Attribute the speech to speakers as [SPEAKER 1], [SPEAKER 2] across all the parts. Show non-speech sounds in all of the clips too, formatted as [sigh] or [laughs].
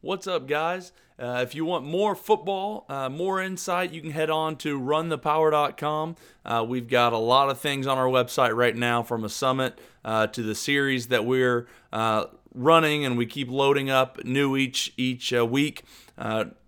[SPEAKER 1] What's up, guys? Uh, if you want more football, uh, more insight, you can head on to runthepower.com. Uh, we've got a lot of things on our website right now from a summit uh, to the series that we're uh, running, and we keep loading up new each each uh, week.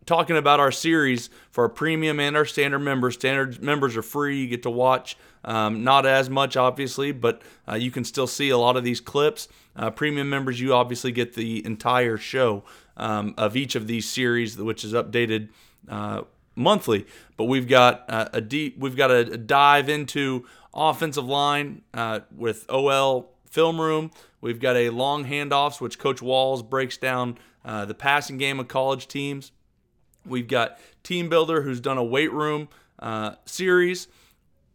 [SPEAKER 1] talking about our series for our premium and our standard members. Standard members are free; you get to watch um, not as much, obviously, but uh, you can still see a lot of these clips. Uh, premium members, you obviously get the entire show um, of each of these series, which is updated uh, monthly. But we've got uh, a deep, we've got a, a dive into offensive line uh, with OL film room. We've got a long handoffs, which Coach Walls breaks down uh, the passing game of college teams. We've got Team Builder, who's done a weight room series.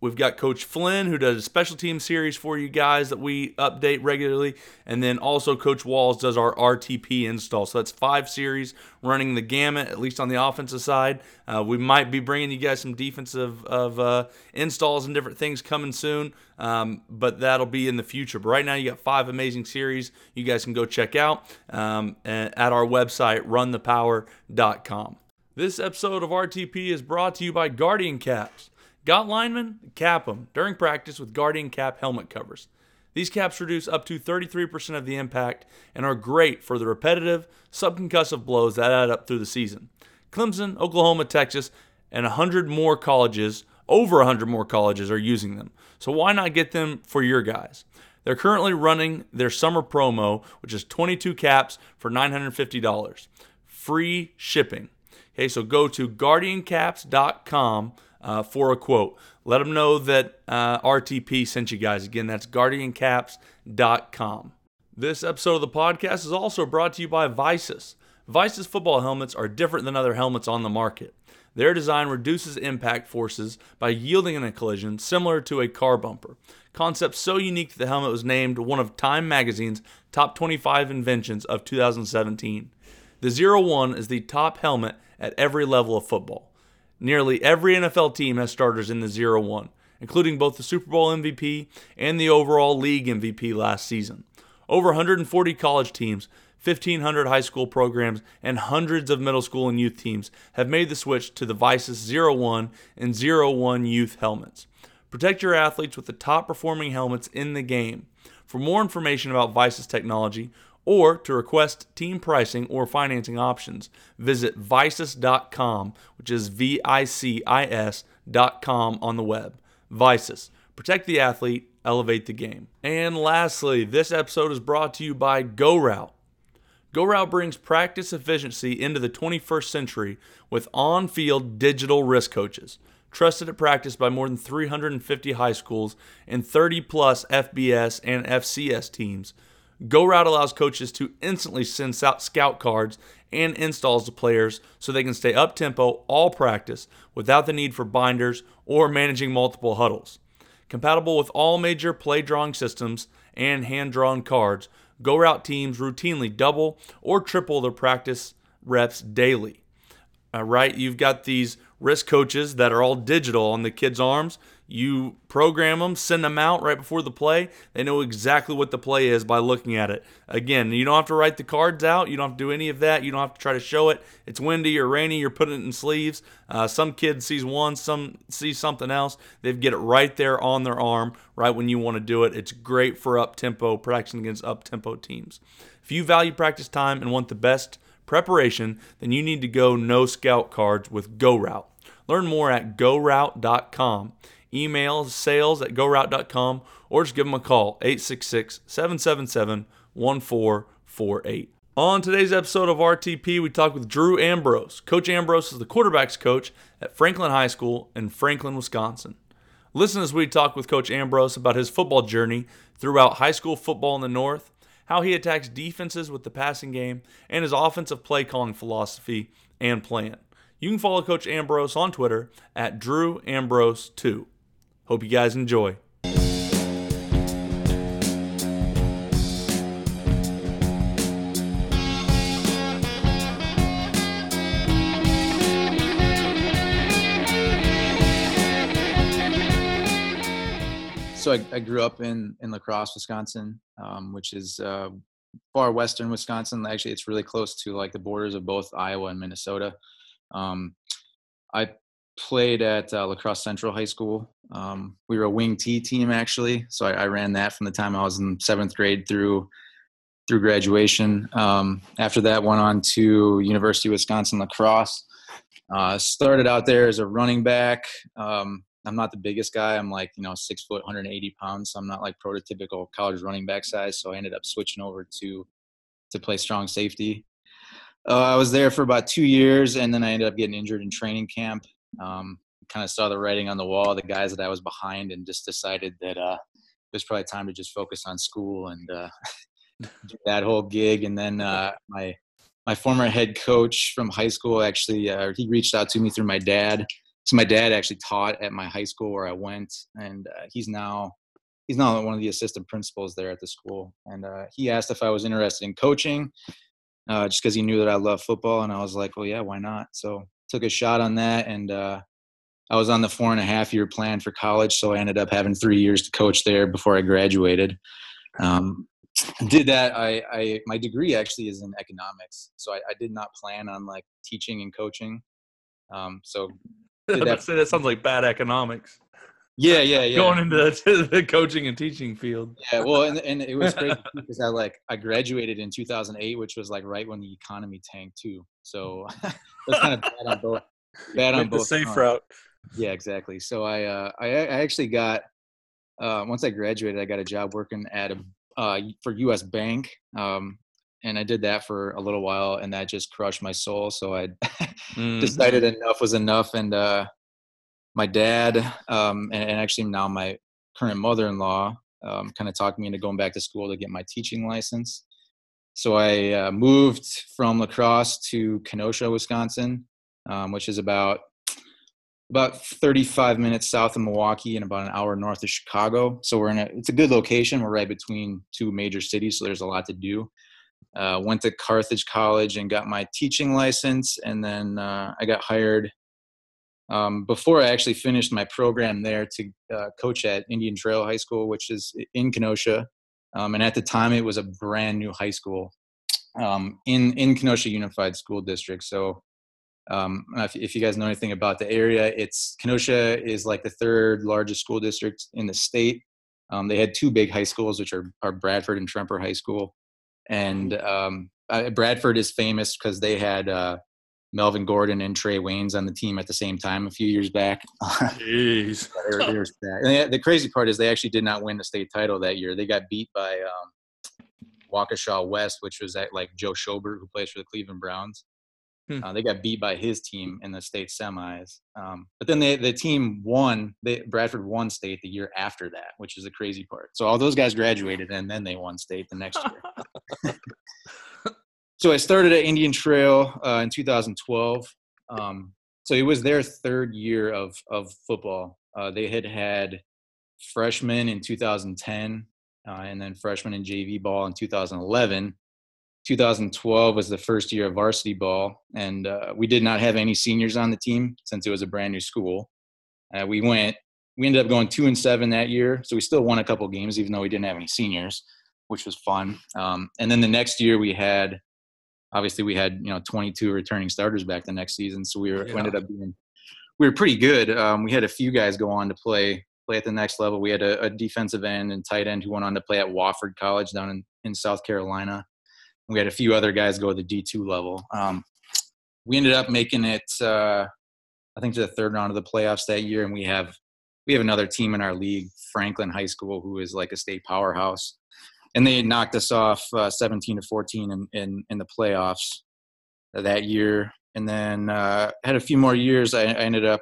[SPEAKER 1] We've got Coach Flynn, who does a special team series for you guys that we update regularly. And then also Coach Walls does our RTP install. So that's five series running the gamut, at least on the offensive side. Uh, we might be bringing you guys some defensive of uh, installs and different things coming soon, um, but that'll be in the future. But right now, you got five amazing series you guys can go check out um, at our website, runthepower.com. This episode of RTP is brought to you by Guardian Caps. Got linemen? Cap them during practice with Guardian Cap helmet covers. These caps reduce up to 33% of the impact and are great for the repetitive, subconcussive blows that add up through the season. Clemson, Oklahoma, Texas, and 100 more colleges, over 100 more colleges, are using them. So why not get them for your guys? They're currently running their summer promo, which is 22 caps for $950. Free shipping. Okay, so go to guardiancaps.com uh, for a quote. Let them know that uh, RTP sent you guys. Again, that's guardiancaps.com. This episode of the podcast is also brought to you by Vicis. Vicis football helmets are different than other helmets on the market. Their design reduces impact forces by yielding in a collision similar to a car bumper. Concept so unique that the helmet was named one of Time magazine's top 25 inventions of 2017. The Zero One is the top helmet at every level of football. Nearly every NFL team has starters in the 0 1, including both the Super Bowl MVP and the overall league MVP last season. Over 140 college teams, 1,500 high school programs, and hundreds of middle school and youth teams have made the switch to the Vicis 0 1 and 0 1 youth helmets. Protect your athletes with the top performing helmets in the game. For more information about Vicis technology or to request team pricing or financing options, visit vicis.com, which is V I C I S.com on the web. Vicis. Protect the athlete, elevate the game. And lastly, this episode is brought to you by GoRout. GoRout brings practice efficiency into the 21st century with on field digital wrist coaches. Trusted at practice by more than 350 high schools and 30 plus FBS and FCS teams. GoRout allows coaches to instantly send out scout cards and installs to players so they can stay up tempo all practice without the need for binders or managing multiple huddles. Compatible with all major play drawing systems and hand drawn cards, GoRout teams routinely double or triple their practice reps daily. All right, you've got these wrist coaches that are all digital on the kids' arms. You program them, send them out right before the play. They know exactly what the play is by looking at it. Again, you don't have to write the cards out. You don't have to do any of that. You don't have to try to show it. It's windy or rainy. You're putting it in sleeves. Uh, some kid sees one, some sees something else. They get it right there on their arm, right when you want to do it. It's great for up tempo protection against up tempo teams. If you value practice time and want the best preparation, then you need to go no scout cards with GoRout. Learn more at gorout.com. Email sales at gorout.com or just give them a call 866 777 1448. On today's episode of RTP, we talk with Drew Ambrose. Coach Ambrose is the quarterback's coach at Franklin High School in Franklin, Wisconsin. Listen as we talk with Coach Ambrose about his football journey throughout high school football in the North, how he attacks defenses with the passing game, and his offensive play calling philosophy and plan. You can follow Coach Ambrose on Twitter at Drew Ambrose2. Hope you guys enjoy.
[SPEAKER 2] so I, I, grew up in in La Crosse, Wisconsin, um, which is uh, far western Wisconsin. Actually, it's really close to like the borders of both Iowa and Minnesota. Um, I played at uh, La Crosse Central High School. Um, we were a wing T team actually, so I, I, ran that from the time I was in seventh grade through through graduation. Um, after that, went on to University of Wisconsin La Crosse. Uh, started out there as a running back. Um, I'm not the biggest guy. I'm like you know six foot, 180 pounds. So I'm not like prototypical college running back size. So I ended up switching over to to play strong safety. Uh, I was there for about two years, and then I ended up getting injured in training camp. Um, kind of saw the writing on the wall, the guys that I was behind, and just decided that uh, it was probably time to just focus on school and uh, [laughs] do that whole gig. And then uh, my my former head coach from high school actually uh, he reached out to me through my dad. So my dad actually taught at my high school where I went, and uh, he's now he's now one of the assistant principals there at the school. And uh, he asked if I was interested in coaching, uh, just because he knew that I love football, and I was like, well, yeah, why not? So took a shot on that, and uh, I was on the four and a half year plan for college, so I ended up having three years to coach there before I graduated. Um, [sniffs] did that. I, I my degree actually is in economics, so I, I did not plan on like teaching and coaching. Um, so [laughs]
[SPEAKER 1] that. say that sounds like bad economics.
[SPEAKER 2] Yeah, yeah, yeah.
[SPEAKER 1] Going into the, [laughs] the coaching and teaching field.
[SPEAKER 2] Yeah, well, and, and it was great [laughs] because I like I graduated in 2008, which was like right when the economy tanked too. So was kind of bad on both. [laughs] Bad on both.
[SPEAKER 1] The safe route.
[SPEAKER 2] Yeah, exactly. So I uh, I, I actually got uh, once I graduated, I got a job working at a uh, for U.S. Bank, um, and I did that for a little while, and that just crushed my soul. So I mm. decided enough was enough, and uh, my dad um, and, and, actually now my current mother-in-law um, kind of talked me into going back to school to get my teaching license. So I uh, moved from La Crosse to Kenosha, Wisconsin, um, which is about about 35 minutes south of Milwaukee and about an hour north of Chicago. So we're in a it's a good location. We're right between two major cities, so there's a lot to do. Uh, went to Carthage College and got my teaching license, and then uh, I got hired um, before I actually finished my program there to uh, coach at Indian Trail High School, which is in Kenosha. Um, and at the time, it was a brand new high school um, in in Kenosha Unified School District. So um, if, if, you guys know anything about the area, it's Kenosha is like the third largest school district in the state. Um, they had two big high schools, which are, are Bradford and Tremper High School. And um, Bradford is famous because they had uh, Melvin Gordon and Trae Waynes on the team at the same time a few years back.
[SPEAKER 1] Jeez. [laughs]
[SPEAKER 2] they were, they were they, the crazy part is they actually did not win the state title that year. They got beat by um, Waukesha West, which was at like Joe Schobert, who plays for the Cleveland Browns. Hmm. Uh, they got beat by his team in the state semis. Um, but then they, the team won. They, Bradford won state the year after that, which is the crazy part. So all those guys graduated, and then they won state the next year. [laughs] so I started at Indian Trail uh, in 2012. Um, so it was their third year of of football. Uh, they had had freshmen in 2010, uh, and then freshmen in JV ball in 2011 2012 was the first year of varsity ball, and uh, we did not have any seniors on the team since it was a brand new school. Uh, we went, we ended up going two and seven that year, so we still won a couple games even though we didn't have any seniors, which was fun. Um, and then the next year we had, obviously we had you know 22 returning starters back the next season, so we, were, yeah. we ended up being, we were pretty good. Um, we had a few guys go on to play play at the next level. We had a, a defensive end and tight end who went on to play at Wofford College down in, in South Carolina we had a few other guys go to the D2 level. Um, we ended up making it, uh, I think, to the third round of the playoffs that year, and we have we have another team in our league, Franklin High School, who is like a state powerhouse, and they knocked us off uh, 17 to 14 in, in, in the playoffs that year. And then uh, had a few more years. I, I, ended up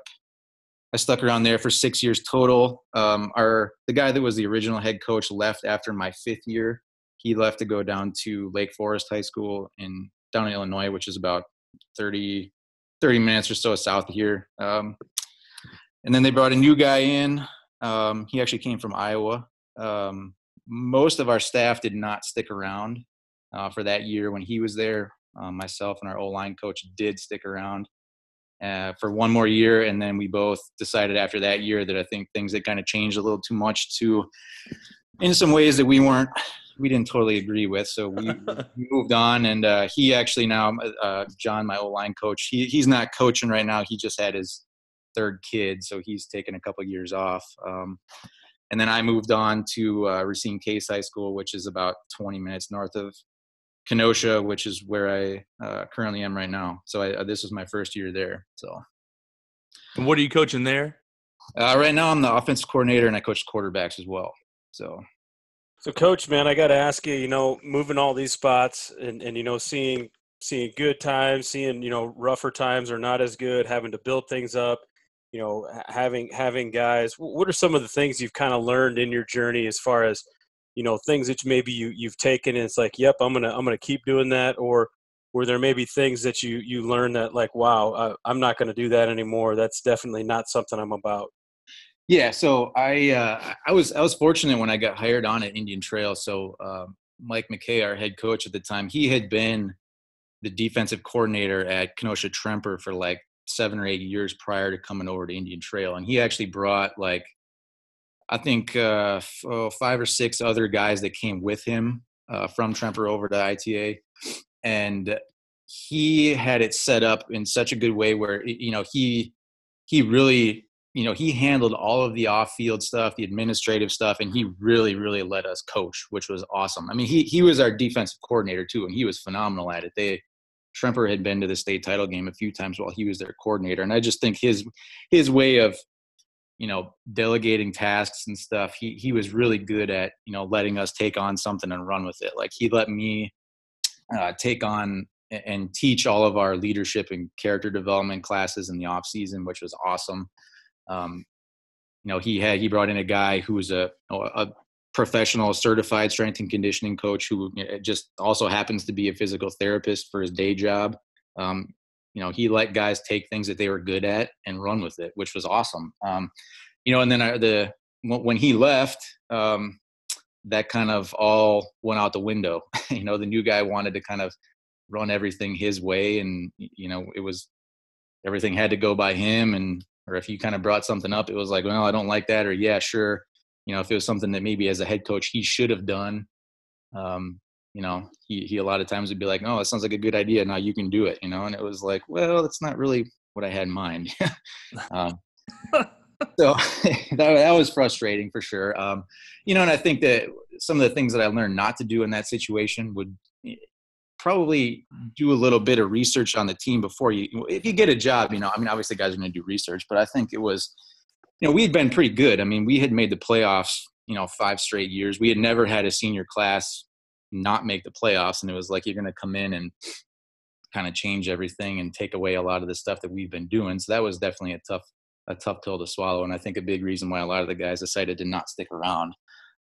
[SPEAKER 2] I stuck around there for six years total. Um, our the guy that was the original head coach left after my fifth year, he left to go down to Lake Forest High School in down in Illinois, which is about 30, 30 minutes or so south of here. Um, and then they brought a new guy in. Um, he actually came from Iowa. Um, most of our staff did not stick around uh, for that year when he was there. Um, myself and our O line coach did stick around uh, for one more year, and then we both decided after that year that I think things had kind of changed a little too much to, in some ways that we weren't we didn't totally agree with. So we, [laughs] we moved on, and uh, he actually now uh, John, my O line coach, he he's not coaching right now. He just had his third kid, so he's taken a couple years off. Um, and then I moved on to uh, Racine Case High School, which is about 20 minutes north of Kenosha, which is where I uh, currently am right now. So I, uh, this was my first year there. So.
[SPEAKER 1] And what are you coaching there?
[SPEAKER 2] Uh, right now, I'm the offensive coordinator, and I coach quarterbacks as well. So.
[SPEAKER 3] So, coach, man, I got to ask you. You know, moving all these spots, and and you know, seeing seeing good times, seeing you know rougher times are not as good, having to build things up. You know, having having guys. What are some of the things you've kind of learned in your journey as far as you know things that maybe you you've taken and it's like yep i'm gonna i'm gonna keep doing that or were there maybe things that you you learned that like wow I, i'm not gonna do that anymore that's definitely not something i'm about
[SPEAKER 2] yeah so i uh, i was i was fortunate when i got hired on at indian trail so uh, mike mckay our head coach at the time he had been the defensive coordinator at kenosha tremper for like seven or eight years prior to coming over to indian trail and he actually brought like I think uh, oh, five or six other guys that came with him uh, from Tremper over to ITA, and he had it set up in such a good way where you know he he really you know he handled all of the off-field stuff, the administrative stuff, and he really really let us coach, which was awesome. I mean, he he was our defensive coordinator too, and he was phenomenal at it. They Tremper had been to the state title game a few times while he was their coordinator, and I just think his his way of you know delegating tasks and stuff he he was really good at you know letting us take on something and run with it. Like he let me uh, take on and teach all of our leadership and character development classes in the off season which was awesome. Um, you know he had he brought in a guy who was a a professional certified strength and conditioning coach who just also happens to be a physical therapist for his day job. Um, you know he let guys take things that they were good at and run with it which was awesome. Um, you know and then the when he left um, that kind of all went out the window. [laughs] You know the new guy wanted to kind of run everything his way and you know it was everything had to go by him and or if you kind of brought something up it was like well i don't like that or yeah sure you know if it was something that maybe as a head coach he should have done um, you know, he, he a lot of times would be like, oh, that sounds like a good idea. Now you can do it, you know? And it was like, well, that's not really what I had in mind. [laughs] um, so [laughs] that, that was frustrating for sure. Um, you know, and I think that some of the things that I learned not to do in that situation would eh, probably do a little bit of research on the team before you, if you get a job, you know, I mean, obviously guys are going to do research, but I think it was, you know, we had been pretty good. I mean, we had made the playoffs, you know, five straight years. We had never had a senior class not make the playoffs and it was like you're going to come in and kind of change everything and take away a lot of the stuff that we've been doing so that was definitely a tough a tough pill to swallow and i think a big reason why a lot of the guys decided to not stick around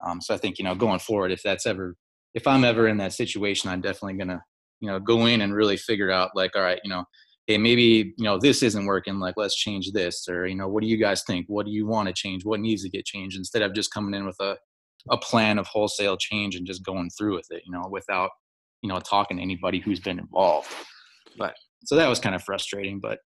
[SPEAKER 2] um, so i think you know going forward if that's ever if i'm ever in that situation i'm definitely going to you know go in and really figure out like all right you know hey maybe you know this isn't working like let's change this or you know what do you guys think what do you want to change what needs to get changed instead of just coming in with a a plan of wholesale change and just going through with it, you know, without, you know, talking to anybody who's been involved. But so that was kind of frustrating, but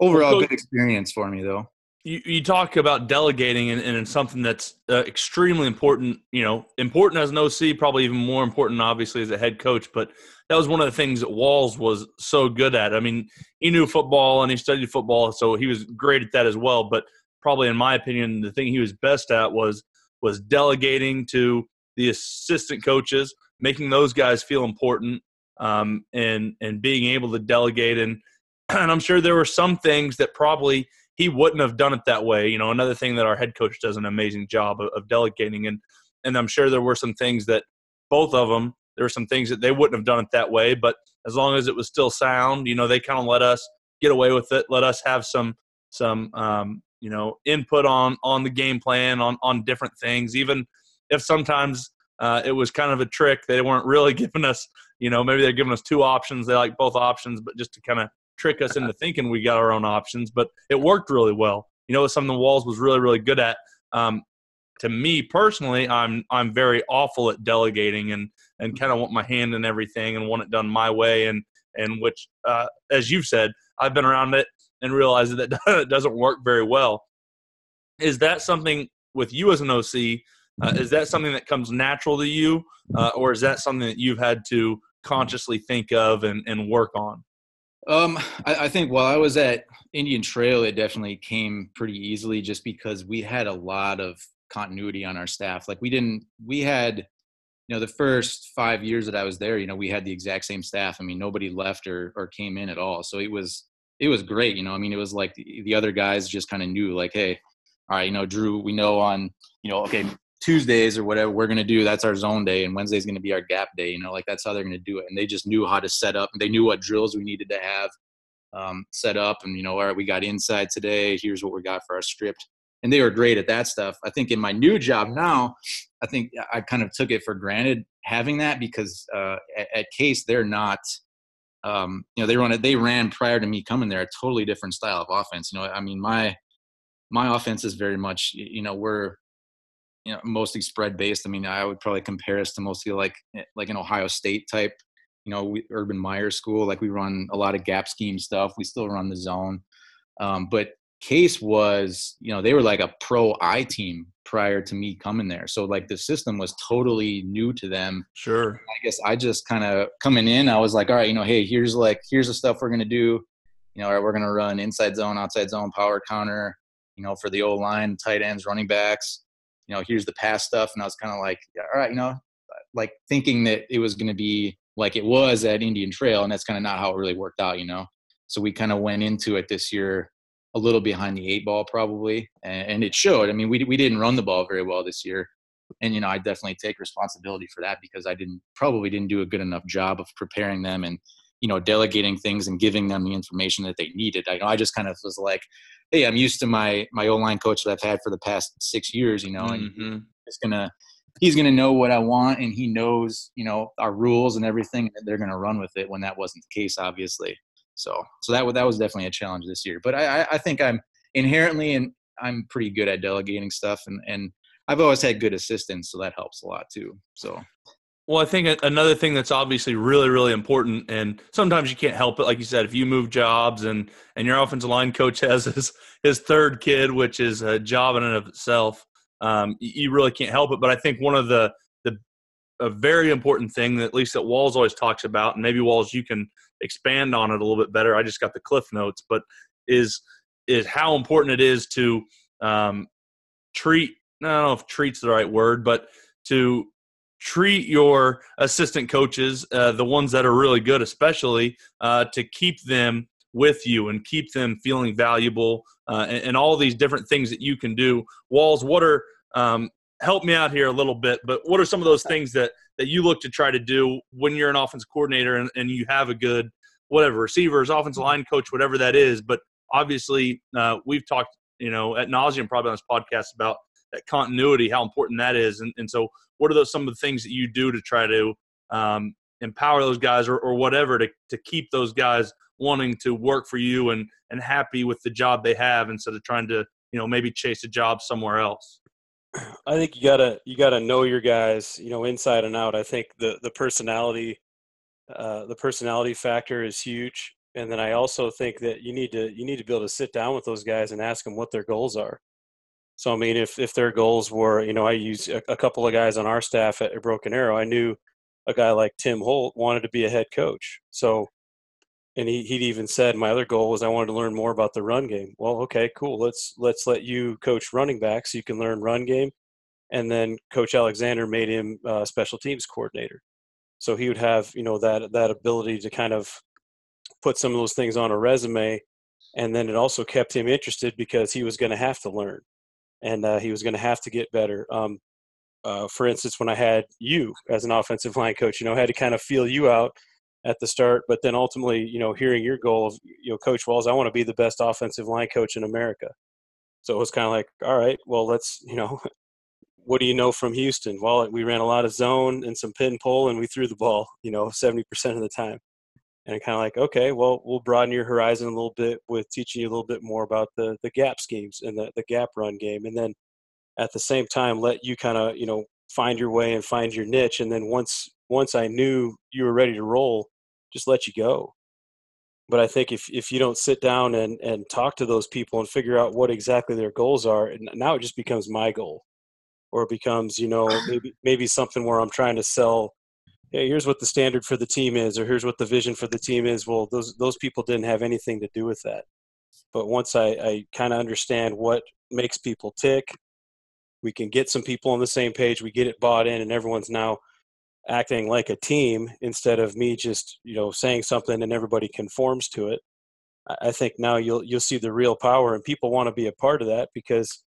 [SPEAKER 2] overall good experience for me though.
[SPEAKER 1] You, you talk about delegating and, and it's something that's uh, extremely important, you know, important as an OC, probably even more important, obviously, as a head coach. But that was one of the things that Walls was so good at. I mean, he knew football and he studied football, so he was great at that as well. But probably, in my opinion, the thing he was best at was was delegating to the assistant coaches, making those guys feel important, um, and and being able to delegate. And [clears throat] and I'm sure there were some things that probably he wouldn't have done it that way. You know, another thing that our head coach does an amazing job of, of delegating, and and I'm sure there were some things that both of them there were some things that they wouldn't have done it that way. But as long as it was still sound, you know, they kind of let us get away with it, let us have some some um, you know input on on the game plan on on different things even if sometimes uh, it was kind of a trick they weren't really [laughs] giving us you know maybe they're giving us two options they like both options but just to kind of trick us into [laughs] thinking we got our own options but it worked really well you know something the walls was really really good at um, to me personally i'm i'm very awful at delegating and and kind of want my hand in everything and want it done my way and and which uh, as you've said i've been around it and realize that [laughs] it doesn't work very well. Is that something with you as an OC Uh, is that something that comes natural to you, uh, or is that something that you've had to consciously think of and, and work on?
[SPEAKER 2] Um, I, I, think while I was at Indian Trail, it definitely came pretty easily just because we had a lot of continuity on our staff. Like we didn't, we had, you know, the first five years that I was there, you know, we had the exact same staff. I mean, nobody left or, or came in at all. So it was, it was great. You know, I mean, it was like the, the other guys just kind of knew like, Hey, all right, you know, Drew, we know on, you know, okay, Tuesdays or whatever we're going to do, that's our zone day, and Wednesday's going to be our gap day. You know, like that's how they're going to do it. And they just knew how to set up. They knew what drills we needed to have um, set up, and you know, all right, we got inside today. Here's what we got for our script, and they were great at that stuff. I think in my new job now, I think I kind of took it for granted having that because uh, at, at Case they're not. Um, you know, they run it. They ran prior to me coming there a totally different style of offense. You know, I mean, my my offense is very much, you know, we're you know mostly spread based. I mean, I would probably compare us to mostly like eh, like an Ohio State type, you know, we, Urban Meyer school. Like we run a lot of gap scheme stuff. We still run the zone, um, but Case was, you know, they were like a pro I team prior to me coming there. So like the system was totally new to them.
[SPEAKER 1] Sure.
[SPEAKER 2] I guess I just kind of coming in, I was like, all right, you know, hey, here's like here's the stuff we're gonna do. You know, all right, we're gonna run inside zone, outside zone, power counter. You know, for the O line, tight ends, running backs you know, here's the past stuff. And I was kind of like, all right, you know, like thinking that it was going to be like it was at Indian Trail. And that's kind of not how it really worked out, you know? So we kind of went into it this year a little behind the eight ball probably. And, it showed, I mean, we, we didn't run the ball very well this year. And, you know, I definitely take responsibility for that because I didn't probably didn't do a good enough job of preparing them and, you know, delegating things and giving them the information that they needed. I, I just kind of was like, hey, I'm used to my my O line coach that I've had for the past six years, you know, mm-hmm. and he's gonna he's gonna know what I want, and he knows you know our rules and everything, and they're gonna run with it. When that wasn't the case, obviously. So so that that was definitely a challenge this year. But I I think I'm inherently and I'm pretty good at delegating stuff, and and I've always had good assistants, so that helps a lot too. So
[SPEAKER 1] well, I think another thing that's obviously really, really important, and sometimes you can't help it. Like you said, if you move jobs and and your offensive line coach [laughs] has his his third kid, which is a job in and of itself, um, you really can't help it. But I think one of the the a very important thing that at least that Walls always talks about, and maybe Walls you can expand on it a little bit better. I just got the cliff notes, but is is how important it is to um, treat. I don't know if treat's the right word, but to treat your assistant coaches, uh, the ones that are really good, especially, uh, to keep them with you and keep them feeling valuable uh, and, and, all these different things that you can do. Walls, what are um, help me out here a little bit, but what are some of those things that that you look to try to do when you're an offense coordinator and, and you have a good whatever receivers, offensive line coach, whatever that is. But obviously, uh, we've talked, you know, at nauseum probably on this podcast about that continuity, how important that is. And, and so, what are those some of the things that you do to try to um, empower those guys or, or whatever to, to keep those guys wanting to work for you and, and happy with the job they have instead of trying to, you know, maybe chase a job somewhere else?
[SPEAKER 3] I think you gotta you gotta know your guys, you know, inside and out. I think the the personality, uh, the personality factor is huge, and then I also think that you need to you need to be able to sit down with those guys and ask them what their goals are. So I mean, if if their goals were, you know, I use a, a couple of guys on our staff at Broken Arrow. I knew a guy like Tim Holt wanted to be a head coach. So, and he he'd even said my other goal was I wanted to learn more about the run game. Well, okay, cool. Let's let's let you coach running back so you can learn run game. And then Coach Alexander made him uh, special teams coordinator. So he would have you know that that ability to kind of put some of those things on a resume, and then it also kept him interested because he was going to have to learn and uh, he was going to have to get better. Um, uh, for instance, when I had you as an offensive line coach, you know, I had to kind of feel you out at the start, but then ultimately, you know, hearing your goal of, you know, Coach Walls, I want to be the best offensive line coach in America. So it was kind of like, all right, well, let's, you know, [laughs] what do you know from Houston? Well, we ran a lot of zone and some pin pull, and we threw the ball, you know, 70% of the time and kind of like okay well we'll broaden your horizon a little bit with teaching you a little bit more about the the gap schemes and the, the gap run game and then at the same time let you kind of you know find your way and find your niche and then once once i knew you were ready to roll just let you go but i think if if you don't sit down and and talk to those people and figure out what exactly their goals are now it just becomes my goal or it becomes you know [laughs] maybe maybe something where I'm trying to sell. Hey, here's what the standard for the team is, or here's what the vision for the team is. Well, those those people didn't have anything to do with that. But once I, I kind of understand what makes people tick, we can get some people on the same page. We get it bought in, and everyone's now acting like a team instead of me just you know saying something and everybody conforms to it. I think now you'll you'll see the real power, and people want to be a part of that because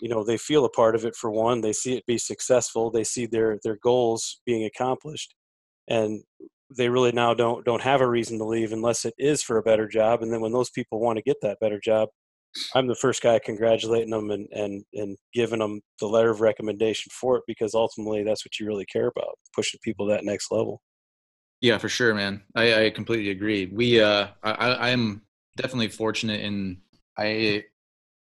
[SPEAKER 3] you know they feel a part of it. For one, they see it be successful. They see their their goals being accomplished, and they really now don't don't have a reason to leave unless it is for a better job. And then when those people want to get that better job, I'm the first guy congratulating them and and and giving them the letter of recommendation for it because ultimately that's what you really care about, pushing people to that next level.
[SPEAKER 2] Yeah, for sure, man. I, I completely agree. We uh I I'm definitely fortunate in I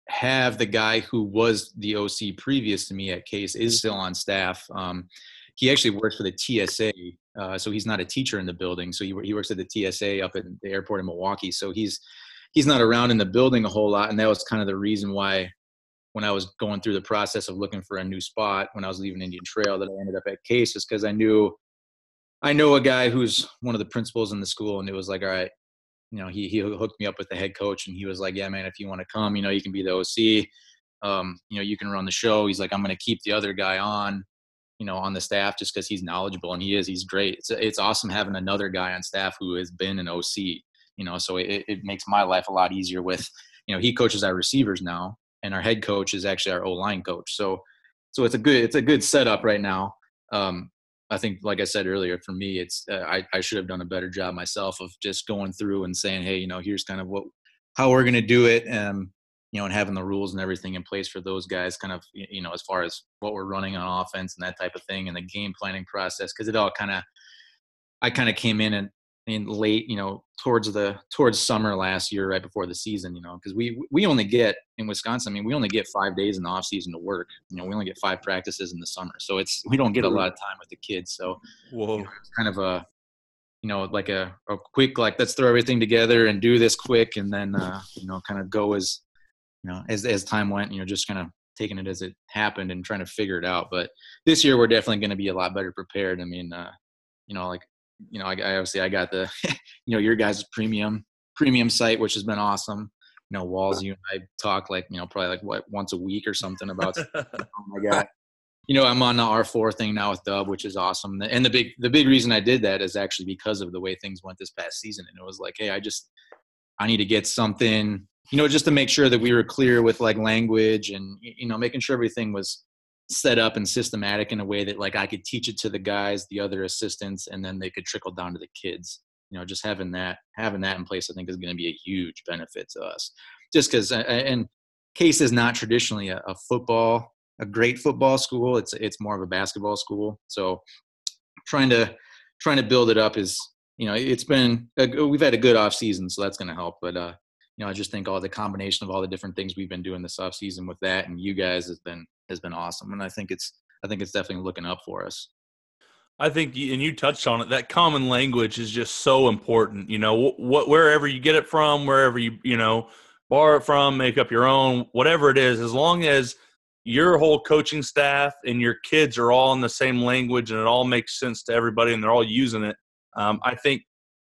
[SPEAKER 2] have the guy who was the OC previous to me at Case is still on staff. Um, he actually works for the TSA, uh, so he's not a teacher in the building. So he, he works at the TSA up at the airport in Milwaukee. So he's he's not around in the building a whole lot, and that was kind of the reason why when I was going through the process of looking for a new spot when I was leaving Indian Trail that I ended up at Case is because I knew I know a guy who's one of the principals in the school, and it was like, all right, you know, he he hooked me up with the head coach, and he was like, yeah, man, if you want to come, you know, you can be the OC. Um, you know, you can run the show. He's like, I'm going to keep the other guy on, you know, on the staff just because he's knowledgeable and he is. He's great. It's it's awesome having another guy on staff who has been an OC. You know, so it, it makes my life a lot easier. With you know, he coaches our receivers now, and our head coach is actually our O line coach. So so it's a good it's a good setup right now. Um, I think, like I said earlier, for me, it's uh, I, I should have done a better job myself of just going through and saying, hey, you know, here's kind of what how we're going to do it, and you know, and having the rules and everything in place for those guys, kind of, you know, as far as what we're running on offense and that type of thing, and the game planning process, because it all kind of, I kind of came in and in late, you know, towards the towards summer last year, right before the season, you know, because we we only get in Wisconsin. I mean, we only get five days in the off season to work. You know, we only get five practices in the summer, so it's we don't get a lot of time with the kids. So, Whoa. You know, it's kind of a, you know, like a, a quick like let's throw everything together and do this quick, and then uh, you know, kind of go as, you know, as as time went, you know, just kind of taking it as it happened and trying to figure it out. But this year we're definitely going to be a lot better prepared. I mean, uh, you know, like you know, I, I obviously I got the, [laughs] you know, your guys' premium premium site, which has been awesome. You know, Walls, you and I talk like, you know, probably like what once a week or something about. [laughs] oh my god, you know, I'm on the R4 thing now with Dub, which is awesome. And the big the big reason I did that is actually because of the way things went this past season. And it was like, hey, I just I need to get something, you know, just to make sure that we were clear with like language and you know, making sure everything was set up and systematic in a way that like I could teach it to the guys, the other assistants, and then they could trickle down to the kids. You know, just having that having that in place, I think, is going to be a huge benefit to us. Just because, and Case is not traditionally a, a, football, a great football school. It's it's more of a basketball school. So trying to trying to build it up is you know it's been a, we've had a good off season, so that's going to help. But uh, you know, I just think all the combination of all the different things we've been doing this off season with that and you guys has been has been awesome, and I think it's I think it's definitely looking up for us.
[SPEAKER 1] I think, and you touched on it. That common language is just so important. You know, what wherever you get it from, wherever you you know borrow it from, make up your own, whatever it is, as long as your whole coaching staff and your kids are all in the same language and it all makes sense to everybody and they're all using it. Um, I think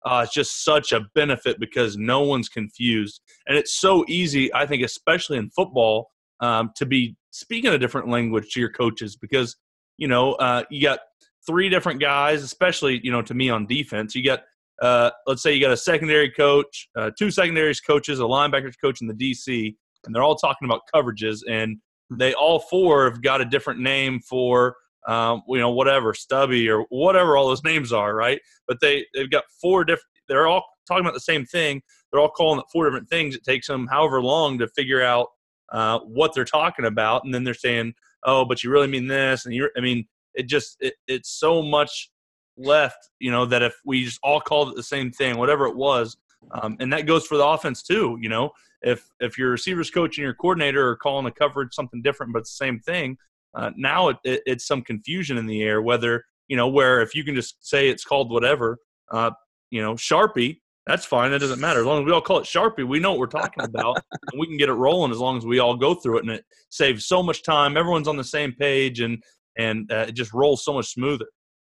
[SPEAKER 1] uh, it's just such a benefit because no one's confused, and it's so easy. I think, especially in football, um, to be speaking a different language to your coaches because you know uh, you got three different guys, especially you know to me on defense. You got uh, let's say you got a secondary coach, uh, two secondaries coaches, a linebackers coach, and the DC, and they're all talking about coverages, and they all four have got a different name for um, you know whatever stubby or whatever all those names are, right? But they they've got four different. They're all talking about the same thing. They're all calling it four different things. It takes them however long to figure out uh, what they're talking about, and then they're saying, "Oh, but you really mean this," and you're, I mean, it just it, it's so much left, you know, that if we just all called it the same thing, whatever it was, um, and that goes for the offense too. You know, if if your receivers coach and your coordinator are calling a coverage something different, but it's the same thing, uh, now it, it, it's some confusion in the air. Whether you know where if you can just say it's called whatever, uh, you know, Sharpie That's fine. That doesn't matter. As long as we all call it Sharpie, we know what we're talking about, [laughs] and we can get it rolling as long as we all go through it, and it saves so much time. Everyone's on the same page, and and uh, it just rolls so much smoother.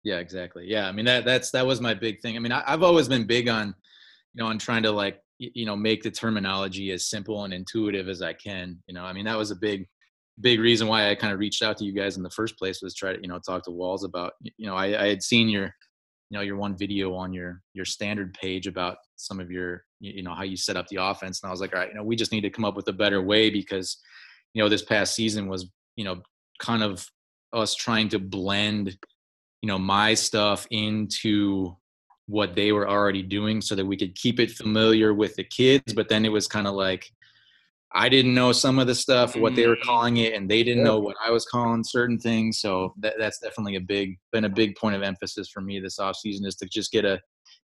[SPEAKER 2] Yeah, exactly. Yeah, I mean that that's that was my big thing. I mean, I, I've always been big on, you know, on trying to like you know make the terminology as simple and intuitive as I can. You know, I mean that was a big big reason why I kind of reached out to you guys in the first place was try to you know talk to Walls about you know I, I had seen your you know your one video on your your standard page about some of your you know how you set up the offense and i was like all right you know we just need to come up with a better way because you know this past season was you know kind of us trying to blend you know my stuff into what they were already doing so that we could keep it familiar with the kids but then it was kind of like I didn't know some of the stuff, what they were mm-hmm. calling it, and they didn't know what I was calling certain things. So that, that's definitely a big, been a big point of emphasis for me this off season is to just get a,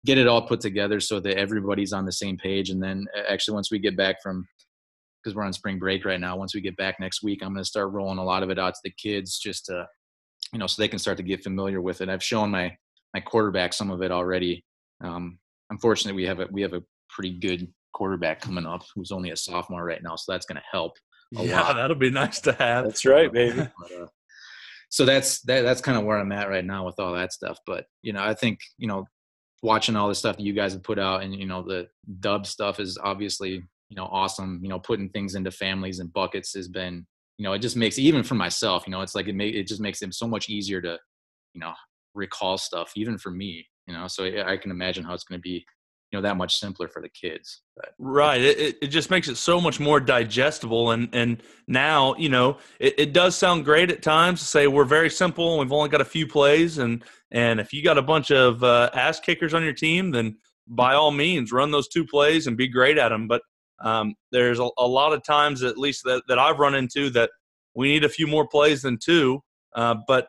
[SPEAKER 2] get it all put together so that everybody's on the same page. And then actually, once we get back from, because we're on spring break right now, once we get back next week, I'm going to start rolling a lot of it out to the kids just to, you know, so they can start to get familiar with it. I've shown my my quarterback some of it already. Um, unfortunately, we have a we have a pretty good quarterback coming up who's only a sophomore right now, so that's going to help.
[SPEAKER 1] yeah, lot. that'll be nice to have.
[SPEAKER 3] That's right, [laughs] baby.
[SPEAKER 2] but, uh, so that's that, that's kind of where I'm at right now with all that stuff. But you know, I think you know, watching all the stuff that you guys have put out, and you know, the dub stuff is obviously you know awesome. You know, putting things into families and buckets has been you know, it just makes even for myself, you know, it's like it make it just makes it so much easier to you know recall stuff even for me you know so i can imagine how it's going to be you know that much simpler for the kids
[SPEAKER 1] but, right it, it just makes it so much more digestible and and now you know it, it does sound great at times to say we're very simple and we've only got a few plays and and if you got a bunch of uh, ass kickers on your team then by all means run those two plays and be great at them but um, there's a, a, lot of times at least that, that i've run into that we need a few more plays than two uh, but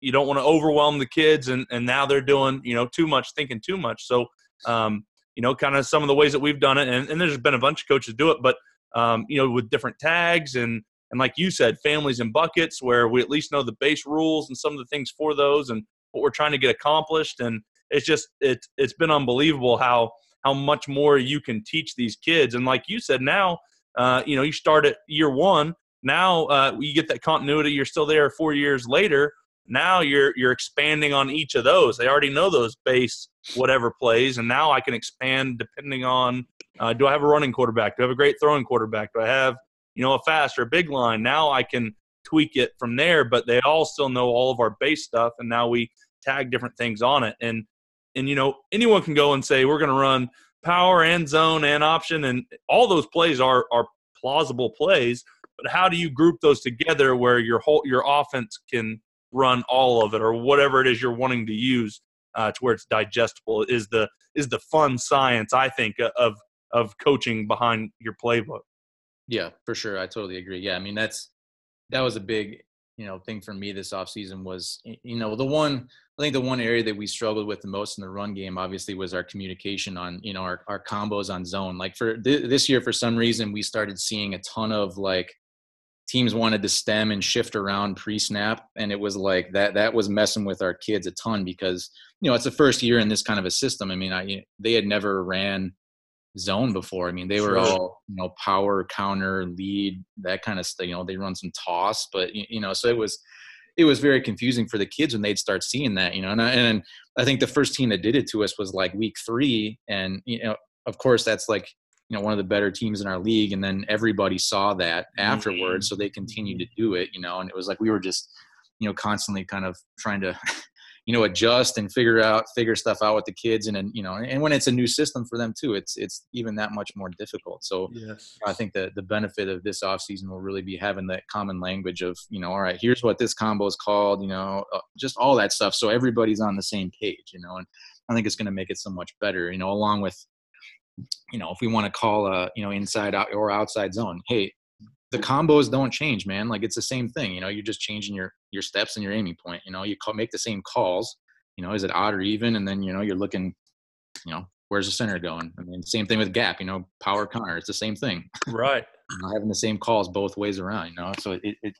[SPEAKER 1] you don't want to overwhelm the kids and, and now they're doing you know too much thinking too much so um, you know, kind of some of the ways that we've done it. And, and there's been a bunch of coaches do it, but, um, you know, with different tags and, and like you said, families and buckets where we at least know the base rules and some of the things for those and what we're trying to get accomplished. And it's just, it's, it's been unbelievable how, how much more you can teach these kids. And like you said, now, uh, you know, you start at year one, now uh, you get that continuity. You're still there four years later now you're you're expanding on each of those. They already know those base whatever plays and now i can expand depending on uh, do i have a running quarterback? Do i have a great throwing quarterback? Do i have you know a fast or a big line? Now i can tweak it from there but they all still know all of our base stuff and now we tag different things on it. And and you know anyone can go and say we're going to run power and zone and option and all those plays are are plausible plays but how do you group those together where your whole your offense can run all of it or whatever it is you're wanting to use uh, to where it's digestible is the is the fun science I think of of coaching behind your playbook.
[SPEAKER 2] Yeah, for sure. I totally agree. Yeah, I mean that's that was a big you know thing for me this offseason was you know the one I think the one area that we struggled with the most in the run game obviously was our communication on you know our, our combos on zone like for th- this year for some reason we started seeing a ton of like teams wanted to stem and shift around pre-snap and it was like that that was messing with our kids a ton because you know it's the first year in this kind of a system i mean I, they had never ran zone before i mean they were sure. all you know power counter lead that kind of stuff you know they run some toss but you know so it was it was very confusing for the kids when they'd start seeing that you know and I, and I think the first team that did it to us was like week three and you know of course that's like you know one of the better teams in our league and then everybody saw that afterwards so they continued to do it you know and it was like we were just you know constantly kind of trying to you know adjust and figure out figure stuff out with the kids and and you know and when it's a new system for them too it's it's even that much more difficult so yes. i think that the benefit of this off season will really be having that common language of you know all right here's what this combo is called you know uh, just all that stuff so everybody's on the same page you know and i think it's going to make it so much better you know along with you know, if we want to call a, you know, inside out or outside zone, hey, the combos don't change, man. Like it's the same thing. You know, you're just changing your your steps and your aiming point. You know, you call, make the same calls. You know, is it odd or even? And then you know you're looking, you know, where's the center going? I mean, same thing with gap. You know, power counter. It's the same thing.
[SPEAKER 1] Right.
[SPEAKER 2] Having the same calls both ways around. You know, so it, it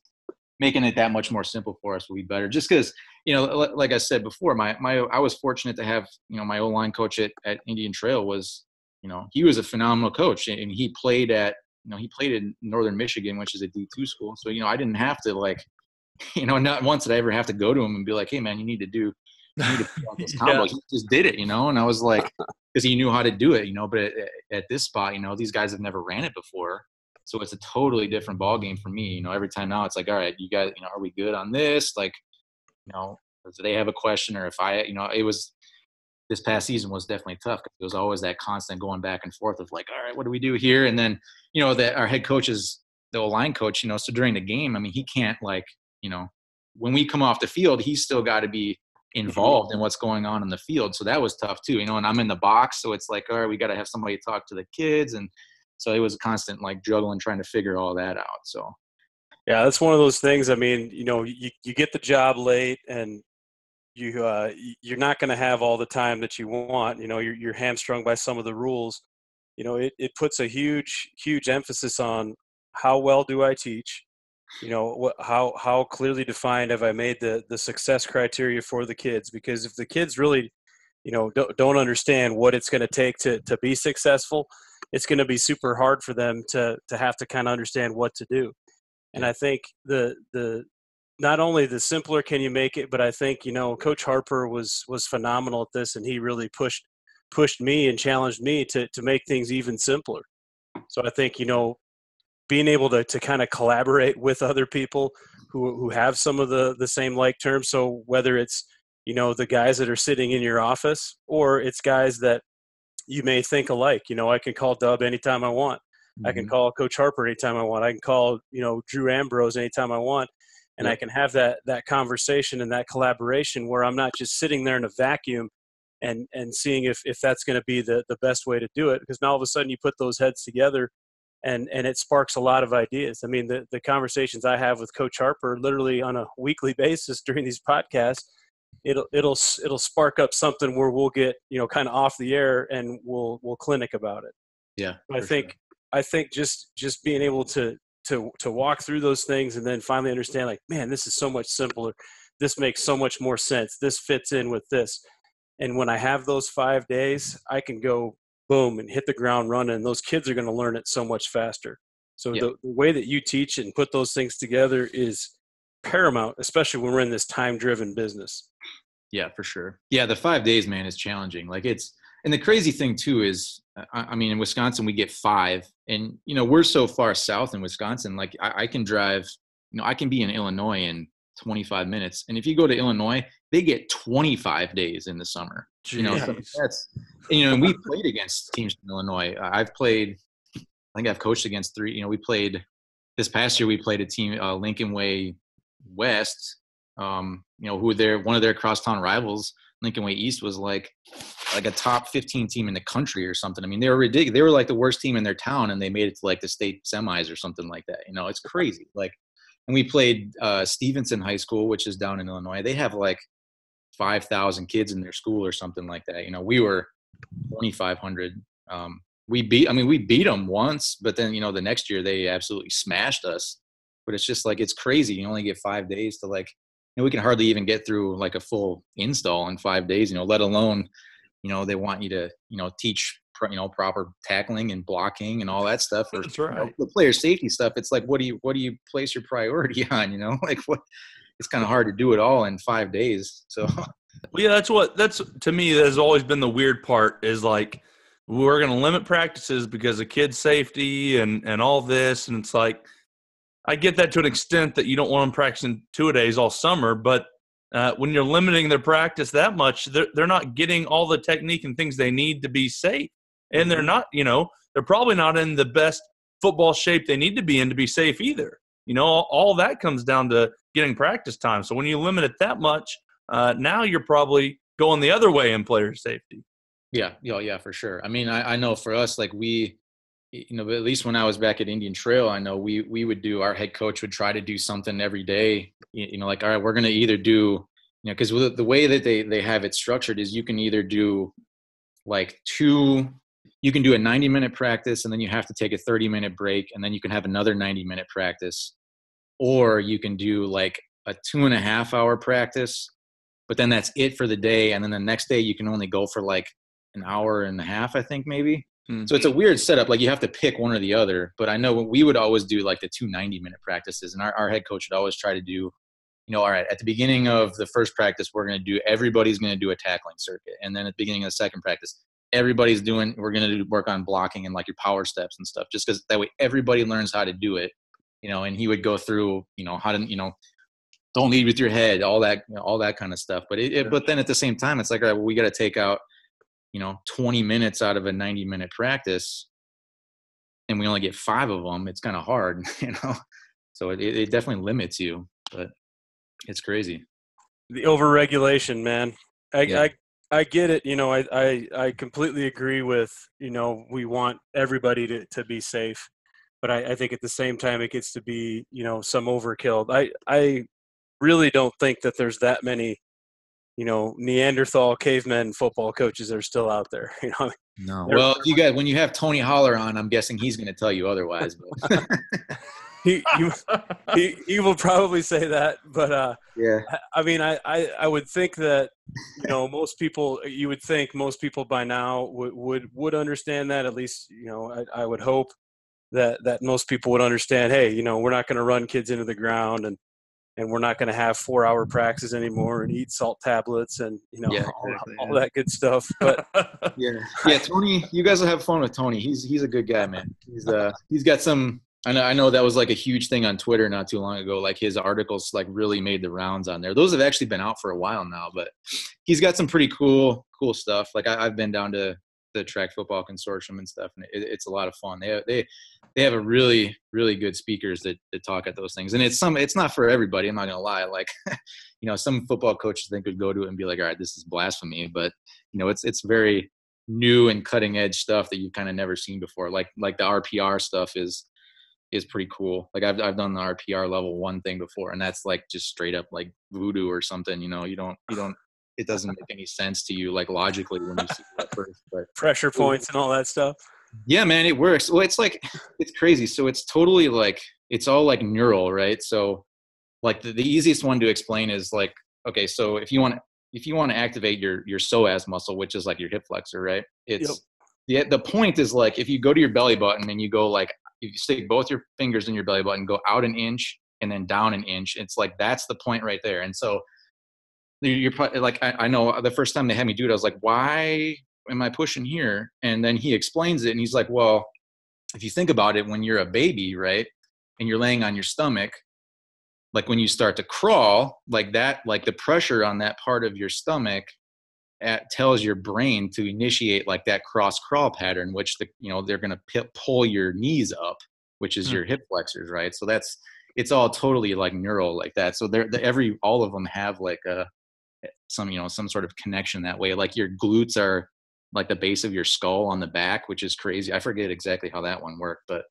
[SPEAKER 2] making it that much more simple for us will be better. Just because you know, like I said before, my my I was fortunate to have you know my O line coach at, at Indian Trail was you know, he was a phenomenal coach and he played at, you know, he played in Northern Michigan, which is a D2 school. So, you know, I didn't have to like, you know, not once did I ever have to go to him and be like, hey, man, you need to do, you need to this combo. yeah. He just did it, you know, and I was like, because he knew how to do it, you know, but at, at this spot, you know, these guys have never ran it before. So it's a totally different ball game for me. You know, every time now it's like, all right, you guys, you know, are we good on this? Like, you know, do they have a question or if I, you know, it was this past season was definitely tough. because It was always that constant going back and forth of like, all right, what do we do here? And then, you know, that our head coach is the line coach, you know, so during the game, I mean, he can't like, you know, when we come off the field, he's still got to be mm-hmm. involved in what's going on in the field. So that was tough too, you know, and I'm in the box. So it's like, all right, we got to have somebody talk to the kids. And so it was a constant like juggling, trying to figure all that out. So,
[SPEAKER 3] yeah, that's one of those things. I mean, you know, you, you get the job late and you uh, you're not going to have all the time that you want. You know, you're, you're hamstrung by some of the rules. You know, it, it puts a huge huge emphasis on how well do I teach. You know, what, how how clearly defined have I made the the success criteria for the kids? Because if the kids really, you know, don't, don't understand what it's going to take to to be successful, it's going to be super hard for them to to have to kind of understand what to do. And I think the the not only the simpler can you make it, but I think you know Coach Harper was was phenomenal at this, and he really pushed pushed me and challenged me to to make things even simpler. So I think you know being able to to kind of collaborate with other people who who have some of the the same like terms. So whether it's you know the guys that are sitting in your office or it's guys that you may think alike. You know, I can call Dub anytime I want. Mm-hmm. I can mm-hmm. call Coach Harper anytime I want. I can call you know Drew Ambrose anytime I want and I can have that that conversation and that collaboration where I'm not just sitting there in a vacuum and and seeing if if that's going to be the the best way to do it because now all of a sudden you put those heads together and and it sparks a lot of ideas. I mean the the conversations I have with Coach Harper literally on a weekly [laughs] basis during these podcasts it'll it'll it'll spark up something where we'll get you know kind of off the air and we'll we'll clinic about it.
[SPEAKER 2] Yeah,
[SPEAKER 3] I think sure. I think just just being able to to to walk through those things and then finally understand like man this is so much simpler. This makes so much more sense. This fits in with this. And when i have those five days i can go boom and hit the ground running. And those kids are going to learn it so much faster. So the, the way that you teach and put those things together is paramount especially when we're in this time driven business.
[SPEAKER 2] Yeah for sure. Yeah the five days man is challenging. Like it's and the crazy thing too is I, mean in wisconsin we get five and you know we're so far south in wisconsin like I, I, can drive you know i can be in illinois in 25 minutes and if you go to illinois they get 25 days in the summer Jeez. you know so that's you know and we played against teams in illinois i've played i think i've coached against three you know we played this past year we played a team uh, lincoln way west um, you know who their one of their crosstown rivals Lincoln Way East was like like a top 15 team in the country or something. I mean, they were ridiculous. They were like the worst team in their town, and they made it to like the state semis or something like that. You know, it's crazy. Like, and we played uh, Stevenson High School, which is down in Illinois. They have like 5,000 kids in their school or something like that. You know, we were 2,500. Um, we beat. I mean, we beat them once, but then you know the next year they absolutely smashed us. But it's just like it's crazy. You only get five days to like know, we can hardly even get through like a full install in five days, you know, let alone, you know, they want you to, you know, teach, you know, proper tackling and blocking and all that stuff.
[SPEAKER 1] Or, That's right. You know,
[SPEAKER 2] the player safety stuff. It's like, what do you, what do you place your priority [laughs] on? You know, [laughs] like what, it's kind of hard to do it all in five days. So,
[SPEAKER 1] well, yeah, that's what, that's to me, that has always been the weird part is like, we're going to limit practices because of kids safety and, and all this. And it's like, I get that to an extent that you don't want them practicing two a days all summer, but uh, when you're limiting their practice that much, they're, they're not getting all the technique and things they need to be safe. And they're mm-hmm. not, you know, they're probably not in the best football shape they need to be in to be safe either. You know, all, all that comes down to getting practice time. So when you limit it that much, uh, now you're probably going the other way in player safety.
[SPEAKER 2] Yeah, yeah, yeah, for sure. I mean, I, I know for us, like we, you know, at least when I was back at Indian Trail, I know we we would do our head coach would try to do something every day. You know, like all right, we're going to either do, you know, because the way that they they have it structured is you can either do like two, you can do a 90 minute practice and then you have to take a 30 minute break and then you can have another 90 minute practice, or you can do like a two and a half hour practice, but then that's it for the day, and then the next day you can only go for like an hour and a half, I think maybe Mm-hmm. So it's a weird setup. Like you have to pick one or the other. But I know we would always do like the two 90 minute practices, and our, our head coach would always try to do, you know, all right, at the beginning of the first practice, we're going to do everybody's going to do a tackling circuit, and then at the beginning of the second practice, everybody's doing we're going to work on blocking and like your power steps and stuff, just because that way everybody learns how to do it, you know. And he would go through, you know, how to, you know, don't lead with your head, all that, you know, all that kind of stuff. But it, it, but then at the same time, it's like, all right, well, we got to take out you know 20 minutes out of a 90 minute practice and we only get five of them it's kind of hard [laughs] you know? So it, it definitely limits you but it's crazy.
[SPEAKER 3] The overregulation man. I, yeah. I i get it you know I, I i completely agree with you know we want everybody to, to be safe but I, I think at the same time it gets to be you know some overkill. I i really don't think that there's that many you know Neanderthal cavemen football coaches are still out there. [laughs] You know.
[SPEAKER 2] No. Well, you guys, when you have Tony Holler on, I'm guessing he's going to tell you otherwise. [laughs]
[SPEAKER 3] he, he, he, he will probably say that, but uh,
[SPEAKER 2] yeah.
[SPEAKER 3] I mean, I, I, I would think that you know most people. You would think most people by now would would, would understand that. At least you know I, I would hope that that most people would understand. Hey, you know, we're not going to run kids into the ground and and we're not going to have four hour practices anymore and eat salt tablets and you know yeah, [laughs] all, exactly, all yeah. that good stuff but [laughs]
[SPEAKER 2] yeah yeah tony you guys will have fun with tony he's he's a good guy man he's uh he's got some I know, I know that was like a huge thing on Twitter not too long ago. Like his articles like really made the rounds on there. Those have actually been out for a while now, but he's got some pretty cool, cool stuff. Like I, have been down to the track football consortium and stuff, and it, it's a lot of fun. They they they have a really really good speakers that, that talk at those things. And it's some it's not for everybody i'm not gonna lie like [laughs] you know some football coaches think would go to it and be like all right this is blasphemy but you know it's it's very new and cutting edge stuff that you've kind of never seen before. Like like the rpr stuff is is pretty cool. Like I've, I've done the rpr level one thing before and that's like just straight up like voodoo or something you know? You don't you don't it doesn't make any sense to you like logically when you see it first but [laughs]
[SPEAKER 3] pressure points and all that stuff
[SPEAKER 2] yeah, man, it works. Well, it's like [laughs] it's crazy. So it's totally like it's all like neural, right? So like the, the easiest one to explain is like okay, so if you want if you want to activate your your psoas muscle, which is like your hip flexor, right? It's yep. the the point is like if you go to your belly button and you go like if you stick both your fingers in your belly button, go out an inch and then down an inch, it's like that's the point right there. And so you're probably like I, I know the first time they had me do it, I was like, why am I pushing here? And then he explains it and he's like, well, if you think about it, when you're a baby, right, and you're laying on your stomach, like when you start to crawl, like that, like the pressure on that part of your stomach at, tells your brain to initiate like that cross crawl pattern, which the you know they're gonna p- pull your knees up, which is mm-hmm. your hip flexors, right? So that's it's all totally like neural like that. So they're the, every all of them have like a some you know some sort of connection that way. Like your glutes are like the base of your skull on the back, which is crazy. I forget exactly how that one worked, but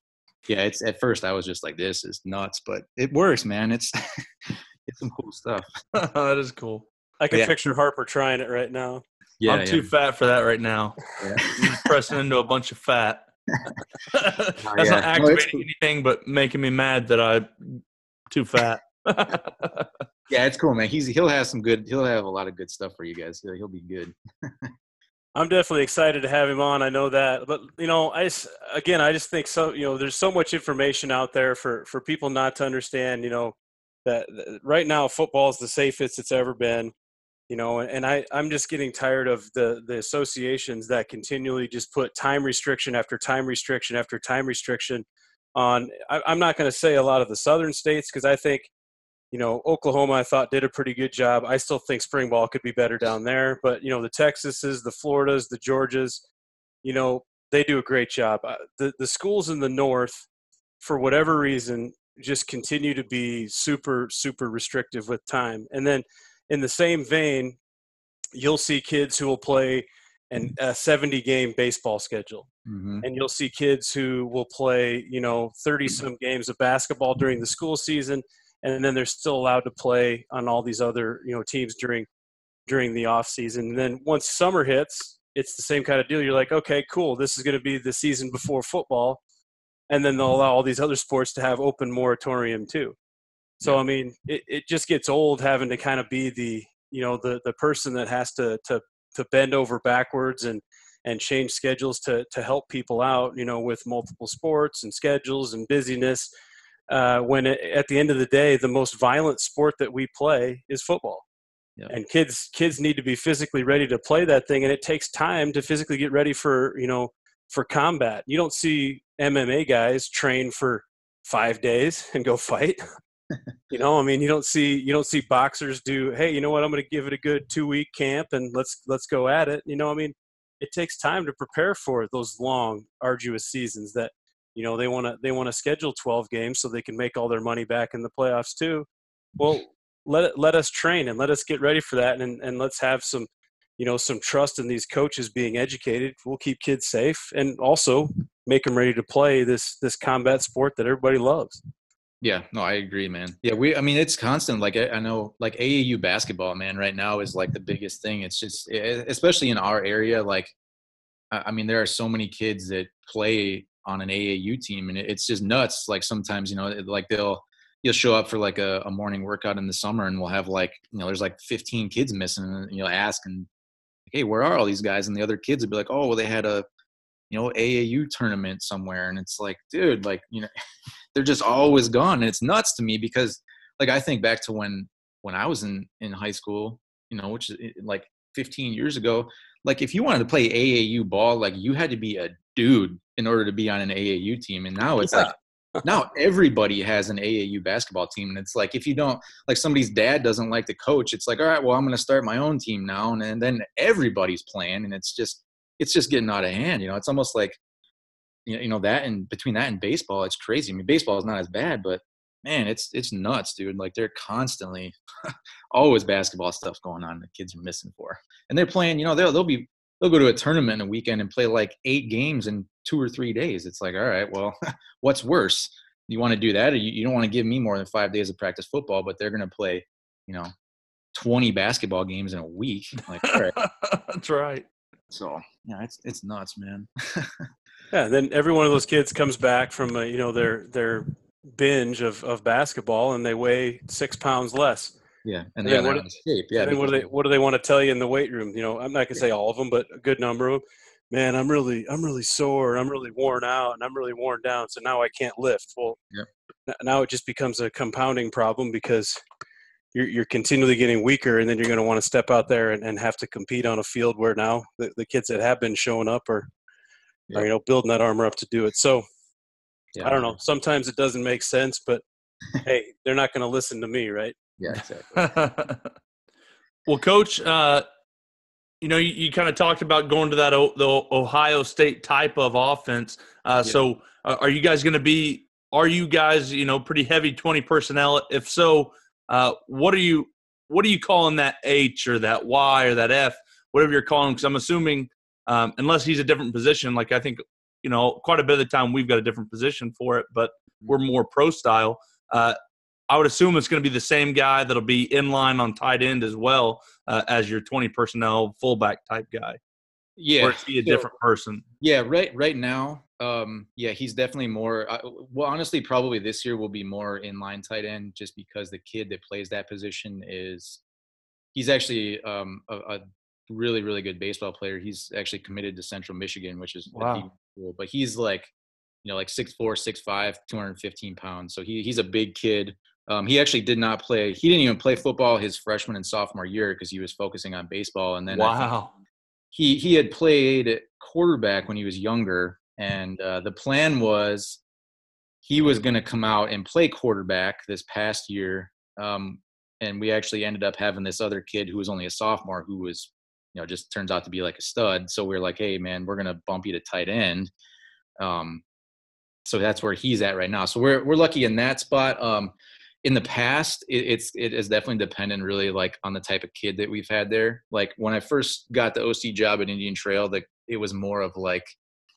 [SPEAKER 2] yeah, it's at first I was just like, this is nuts, but it works, man. It's [laughs] it's some cool stuff. [laughs]
[SPEAKER 1] that is cool.
[SPEAKER 3] I can yeah. picture Harper trying it right now.
[SPEAKER 1] Yeah, I'm yeah. too fat for that right now. Yeah. [laughs] pressing into a bunch of fat. Oh, That's oh, not activating no, anything but making me mad that I'm too fat.
[SPEAKER 2] Yeah, it's cool, man. He's he'll have some good. He'll have a lot of good stuff for you guys. He'll, he'll be good. [laughs]
[SPEAKER 3] I'm definitely excited to have him on. I know that, but you know, I just, again, I just think so. You know, there's so much information out there for for people not to understand. You know, that, that right now football is the safest it's ever been. You know, and I I'm just getting tired of the the associations that continually just put time restriction after time restriction after time restriction on. I, I'm not going to say a lot of the southern states because I think you know, Oklahoma, I thought did a pretty good job. I still think spring ball could be better down there, but you know, the Texases, the Floridas, the Georgias, you know, they do a great job. Uh, the the schools in the north, for whatever reason, just continue to be super super restrictive with time. And then, in the same vein, you'll see kids who will play an, a 70 game baseball schedule. Mm-hmm. And you'll see kids who will play, you know, 30 some games of basketball during the school season and then they're still allowed to play on all these other you know teams during during the off season. And then once summer hits, it's the same kind of deal. You're like, okay, cool, this is going to be the season before football, and then they'll allow all these other sports to have open moratorium too. So I mean, it, it just gets old having to kind of be the you know the the person that has to to to bend over backwards and and change schedules to to help people out. You know, with multiple sports and schedules and busyness. Uh, when it, at the end of the day, the most violent sport that we play is football. Yeah. And kids kids need to be physically ready to play that thing, and it takes time to physically get ready for you know for combat. You don't see MMA guys train for five days and go fight. [laughs] you know, I mean, you don't see you don't see boxers do. Hey, you know what? I'm going to give it a good two week camp and let's let's go at it. You know, I mean, it takes time to prepare for those long, arduous seasons that you know they want to they want to schedule 12 games so they can make all their money back in the playoffs too. Well, let let us train and let us get ready for that and and let's have some you know some trust in these coaches being educated. We'll keep kids safe and also make them ready to play this this combat sport that everybody loves.
[SPEAKER 2] Yeah no i agree man. Yeah we i mean it's constant like I, I, know like aau basketball man right now is like the biggest thing. It's just especially in our area like i mean there are so many kids that play on an aau team and it's just nuts like sometimes you know like they'll you'll show up for like a, a morning workout in the summer and we'll have like you know there's like 15 kids missing and you'll ask and hey, where are all these guys? And the other kids would be like, oh, well, they had a, you know, AAU tournament somewhere. And it's like, dude, like, you know, [laughs] they're just always gone. And it's nuts to me because like, I think back to when, when I was in, in high school, you know, which is eh, like 15 years ago, like if you wanted to play AAU ball, like you had to be a dude in order to be on an AAU team. And now it's [laughs] yeah. like now everybody has an AAU basketball team, and it's like if you don't like somebody's dad doesn't like the coach, it's like all right, well I'm going to start my own team now, and, and then everybody's playing, and it's just it's just getting out of hand. You know, it's almost like you know that and between that and baseball, it's crazy. I mean, baseball is not as bad, but man, it's it's nuts, dude. Like they're constantly [laughs] always basketball stuff going on. The kids are missing for, and they're playing. You know, they'll they'll be they'll go to a tournament in a weekend and play like eight games in two or three days. It's like, all right, well, [laughs] what's worse? You want to do that, or you, you don't want to give me more than five days of practice football, but they're going to play, you know, 20 basketball games in a week. Like, all right. [laughs]
[SPEAKER 1] That's right.
[SPEAKER 2] So, yeah, it's, it's nuts, man. [laughs]
[SPEAKER 3] yeah. Then every one of those kids comes back from, a, you know, their, their binge of, of basketball and they weigh six pounds less.
[SPEAKER 2] Yeah, and, and what,
[SPEAKER 3] shape. Yeah, what do they what do they want to tell you in the weight room? You know, I'm not gonna say all of them, but a good number of them. Man, I'm really I'm really sore. I'm really worn out, and I'm really worn down. So now I can't lift. Well, yeah. now it just becomes a compounding problem because you're you're continually getting weaker, and then you're going to want to step out there and, and have to compete on a field where now the, the kids that have been showing up are, yeah. are you know building that armor up to do it. So yeah. I don't know. Sometimes it doesn't make sense, but hey, they're not going to listen to me, right?
[SPEAKER 2] Yeah, exactly. [laughs]
[SPEAKER 1] well, coach, uh, you know, you, you kind of talked about going to that o- the Ohio State type of offense. Uh, yeah. So, uh, are you guys going to be? Are you guys, you know, pretty heavy twenty personnel? If so, uh, what are you? What are you calling that H or that Y or that F, whatever you're calling? Because I'm assuming, um, unless he's a different position, like I think, you know, quite a bit of the time we've got a different position for it, but mm-hmm. we're more pro style. Uh, I would assume it's going to be the same guy that'll be in line on tight end as well uh, as your 20 personnel fullback type guy.
[SPEAKER 2] Yeah,
[SPEAKER 1] or is he a different person?
[SPEAKER 2] Yeah, right. Right now, um, yeah, he's definitely more. Uh, well, honestly, probably this year will be more in line tight end, just because the kid that plays that position is he's actually um, a, a, really really good baseball player. He's actually committed to Central Michigan, which is
[SPEAKER 1] wow.
[SPEAKER 2] cool. But he's like you know like 6'4", 6'5", 215 pounds. So he he's a big kid. Um, he actually did not play. He didn't even play football his freshman and sophomore year because he was focusing on baseball. And then
[SPEAKER 1] wow,
[SPEAKER 2] he he had played quarterback when he was younger, and uh, the plan was he was going to come out and play quarterback this past year. Um, and we actually ended up having this other kid who was only a sophomore who was, you know, just turns out to be like a stud. So we are like, hey man, we're gonna bump you to tight end. Um, so that's where he's at right now. So we're we're lucky in that spot. Um, in the past it, it's it is definitely dependent really like on the type of kid that we've had there. Like when i first got the oc job at indian trail that it was more of like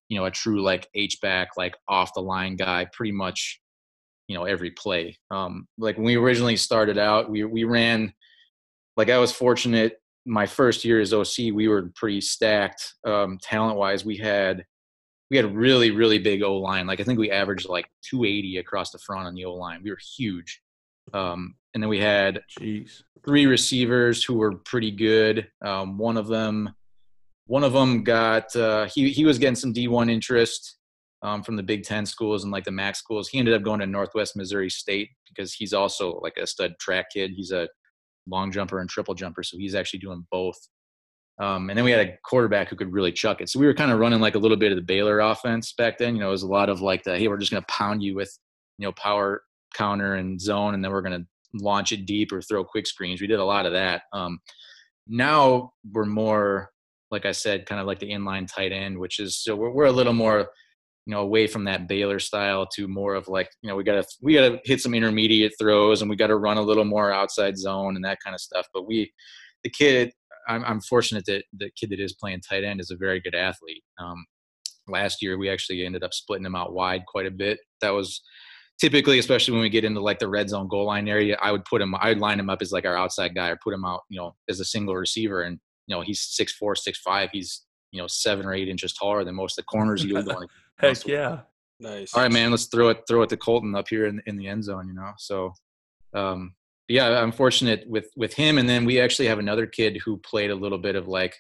[SPEAKER 2] you know a true like h back like off the line guy pretty much you know every play. Um like when we originally started out we we ran like i was fortunate my first year as oc we were pretty stacked um talent wise we had we had a really really big o line like i think we averaged like 280 across the front on the o line we were huge um, and then we had
[SPEAKER 1] Jeez.
[SPEAKER 2] three receivers who were pretty good. Um, one of them one of them got uh, he he was getting some D1 interest um, from the Big Ten schools and like the MAC schools. He ended up going to Northwest Missouri State because he's also like a stud track kid. He's a long jumper and triple jumper, so he's actually doing both. Um, and then we had a quarterback who could really chuck it. So we were kind of running like a little bit of the Baylor offense back then. You know, it was a lot of like the hey, we're just going to pound you with you know power counter and zone, and then we're going to launch it deep or throw quick screens. We did a lot of that. Um, now we're more like I said, kind of like the inline tight end, which is so we're, we're a little more you know away from that Baylor style to more of like you know we got to we got to hit some intermediate throws and we got to run a little more outside zone and that kind of stuff. But we, the kid, I'm, I'm fortunate that the kid that is playing tight end is a very good athlete. Um, last year we actually ended up splitting him out wide quite a bit. That was typically, especially when we get into like the red zone goal line area, I would put him, I would line him up as like our outside guy or put him out, you know, as a single receiver. And, you know, he's six four, six five. He's, you know, seven or eight inches taller than most of the corners you would want [laughs]
[SPEAKER 1] Heck yeah.
[SPEAKER 3] Nice.
[SPEAKER 2] All right, man, let's throw it, throw it to Colton up here in, in the end zone, you know? So, um, yeah, I'm fortunate with, with him. And then we actually have another kid who played a little bit of like,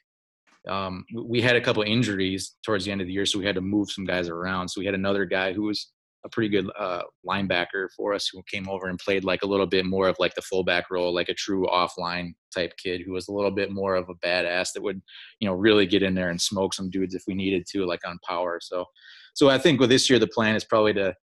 [SPEAKER 2] um, we had a couple injuries towards the end of the year, so we had to move some guys around. So we had another guy who was a pretty good uh, linebacker for us who came over and played like a little bit more of like the fullback role, like a true offline type kid who was a little bit more of a badass that would, you know, really get in there and smoke some dudes if we needed to, like on power. So, so I think with this year the plan is probably to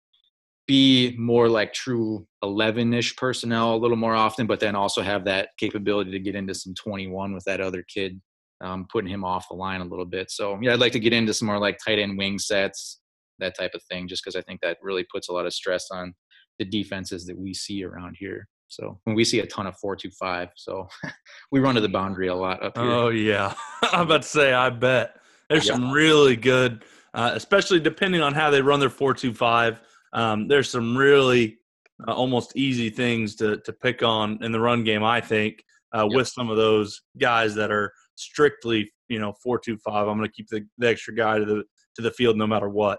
[SPEAKER 2] be more like true 11-ish personnel a little more often, but then also have that capability to get into some 21 with that other kid, um, putting him off the line a little bit. So yeah, I'd like to get into some more like tight end wing sets, that type of thing, just because I think that really puts a lot of stress on the defenses that we see around here. So when we see a ton of four two five, so [laughs] we run to the boundary a lot up here.
[SPEAKER 1] Oh yeah, [laughs] I'm about to say I bet there's yeah. some really good, uh, especially depending on how they run their four two five. Um, there's some really uh, almost easy things to to pick on in the run game. I think uh, yep. with some of those guys that are strictly you know four two five. I'm going to keep the, the extra guy to the to the field no matter what.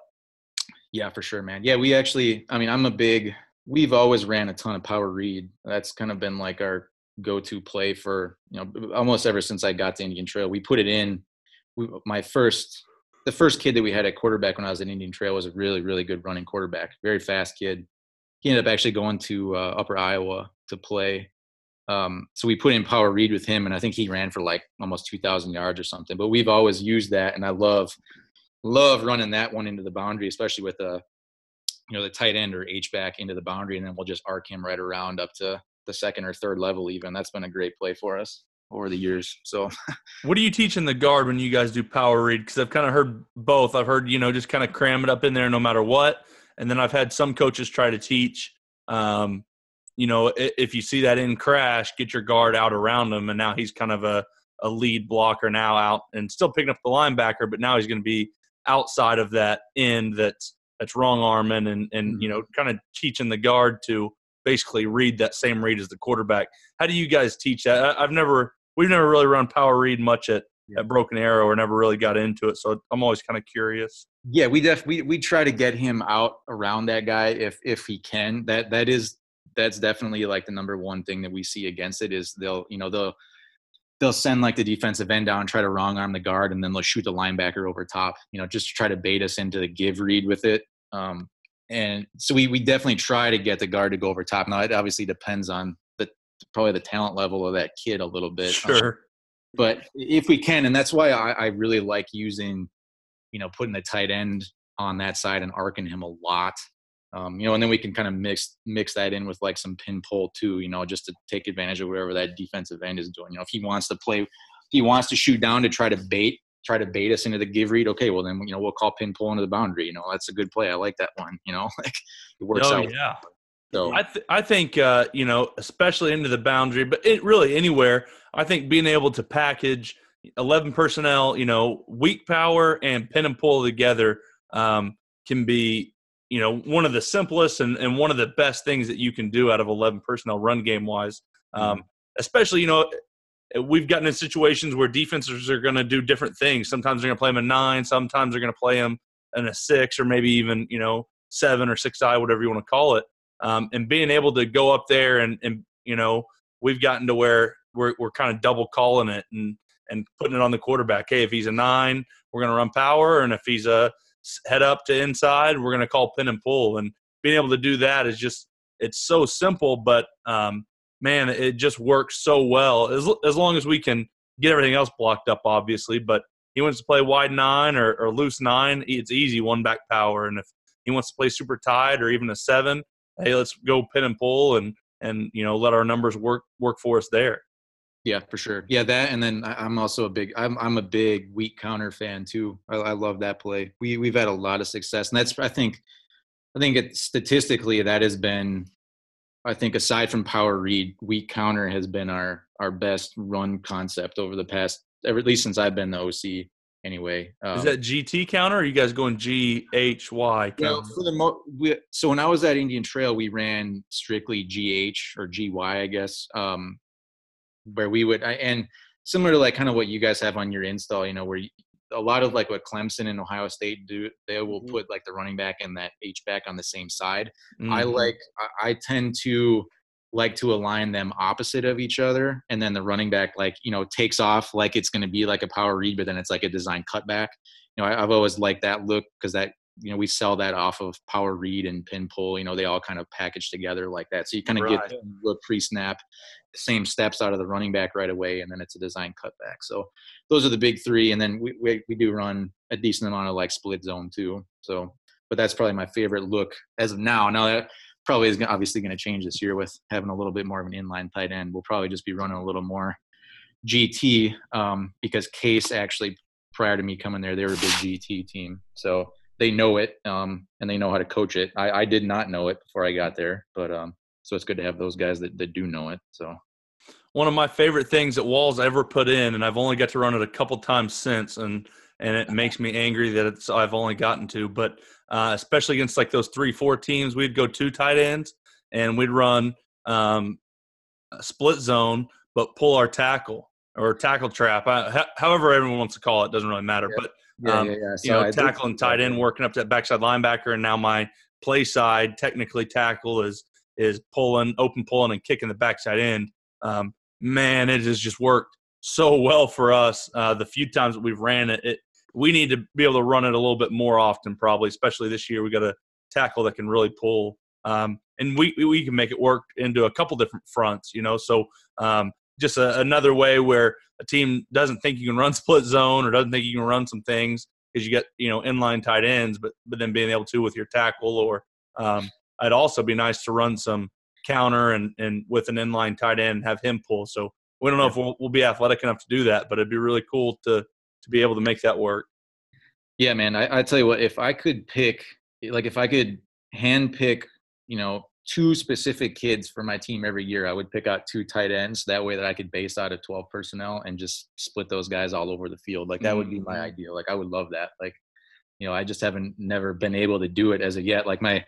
[SPEAKER 2] Yeah, for sure, man. Yeah, we actually, I mean, I'm a big, we've always ran a ton of power read. That's kind of been like our go to play for, you know, almost ever since I got to Indian Trail. We put it in. We, my first, the first kid that we had at quarterback when I was at Indian Trail was a really, really good running quarterback, very fast kid. He ended up actually going to uh, Upper Iowa to play. Um, so we put in power read with him, and I think he ran for like almost 2,000 yards or something. But we've always used that, and I love love running that one into the boundary, especially with a you know the tight end or H back into the boundary, and then we'll just arc him right around up to the second or third level. Even that's been a great play for us over the years. So, [laughs]
[SPEAKER 1] what do you teach in the guard when you guys do power read? Because I've kind of heard both. I've heard you know just kind of cram it up in there no matter what, and then I've had some coaches try to teach. Um, you know, if you see that in crash, get your guard out around him, and now he's kind of a a lead blocker now out and still picking up the linebacker, but now he's going to be outside of that end that's that's wrong arming and and you know mm-hmm. kind of teaching the guard to basically read that same read as the quarterback. How do you guys teach that? I, have never we've never really run power read much at, yeah. at Broken Arrow or never really got into it, so I'm always kind of curious.
[SPEAKER 2] Yeah, we def we we try to get him out around that guy if if he can. That that is that's definitely like the number one thing that we see against it is they'll you know they'll they'll send like the defensive end down, try to wrong arm the guard, and then they'll shoot the linebacker over top. You know, just to try to bait us into the give read with it. Um, and so we we definitely try to get the guard to go over top. Now it obviously depends on the probably the talent level of that kid a little bit.
[SPEAKER 1] Sure. Um,
[SPEAKER 2] but if we can, and that's why I, I really like using, you know, putting the tight end on that side and arcing him a lot um, you know, and then we can kind of mix mix that in with like some pin pull too, you know, just to take advantage of whatever that defensive end is doing. You know, if he wants to play, if he wants to shoot down to try to bait, try to bait us into the give read. Okay, well then you know we'll call pin pull into the boundary. You know, that's a good play. I like that one. You know, [laughs] like it works oh, out.
[SPEAKER 1] Yeah. So I th- I think uh, you know, especially into the boundary, but it really anywhere. I think being able to package eleven personnel, you know, weak power and pin and pull together um, can be you know one of the simplest and, and one of the best things that you can do out of 11 personnel run game wise um, mm-hmm. especially you know we've gotten in situations where defenses are going to do different things sometimes they're going to play them a nine sometimes they're going to play them in a six or maybe even you know seven or six i whatever you want to call it um, and being able to go up there and, and you know we've gotten to where we're, we're kind of double calling it and and putting it on the quarterback. Hey, if he's a nine, we're going to run power, and if he's a head up to inside, we're going to call pin and pull. And being able to do that is just it's so simple, but um, man, it just works so well as as long as we can get everything else blocked up, obviously. But he wants to play wide nine or, or loose nine, it's easy one back power. And if he wants to play super tight or even a seven, hey, let's go pin and pull and and you know let our numbers work work for us there.
[SPEAKER 2] Yeah, for sure. Yeah, that and then I'm also a big I'm I'm a big weak counter fan too. I, I love that play. We we've had a lot of success, and that's I think I think it, statistically that has been I think aside from power read, weak counter has been our our best run concept over the past at least since I've been the OC anyway.
[SPEAKER 1] Um, Is that GT counter? Or are you guys going G H Y?
[SPEAKER 2] For the mo- we, so when I was at Indian Trail, we ran strictly GH or GY, I guess, um, where we would and similar to like kind of what you guys have on your install, you know, where you, a lot of like what Clemson and Ohio State do, they will mm-hmm. put like the running back and that H back on the same side. Mm-hmm. I like I, I tend to like to align them opposite of each other and then the running back like you know takes off like it's going to be like a power read but then it's like a design cutback you know I, have always liked that look because that you know we sell that off of power read and pin pull you know they all kind of package together like that. So you kind of right. get the pre-snap same steps out of the running back right away and then it's a design cutback. So those are the big three and then we, we, we do run a decent amount of like split zone too. So but that's probably my favorite look as of now. Now that probably is obviously going to change this year with having a little bit more of an inline tight end. We'll probably just be running a little more GT um, because Case actually prior to me coming there, they were a big GT team, so they know it um, and they know how to coach it. I, I, did not know it before I got there, but um, so it's good to have those guys that, that do know it. So
[SPEAKER 1] one of my favorite things that Walls ever put in, and I've only got to run it a couple times since, and and it makes me angry that it's I've only gotten to, but uh, especially against like those three, four teams. We'd go two tight ends and we'd run um, split zone, but pull our tackle or tackle trap. I, however, everyone wants to call it doesn't really matter. Yeah. But um, yeah, yeah, so you know, I tackle and tight end working up to that backside linebacker, and now my play side technically tackle is is pulling, open pulling, and kicking the backside end. Um, man, it has just worked so well for us. Uh, the few times that we've ran it, it we need to be able to run it a little bit more often, probably, especially this year. We got a tackle that can really pull, um, and we we can make it work into a couple different fronts, you know. So um, just a, another way where a team doesn't think you can run [laughs] split zone or doesn't think you can run some things because you get you know inline tight ends, but but then being able to with your tackle or um, it'd also be nice to run some counter and and with an inline tight end have him pull. So we don't know if we'll, we'll be athletic enough to do that, but it'd be really cool to to be able to make that work.
[SPEAKER 2] Yeah, man. I, I tell you what, if I could pick, like, if I could hand pick, you know, two specific kids for my team every year, I would pick out two tight ends. That way, that I could base out of twelve personnel and just split those guys all over the field. Like that would be my mm-hmm. ideal. Like I would love that. Like, you know, I just haven't never been able to do it as of yet. Like my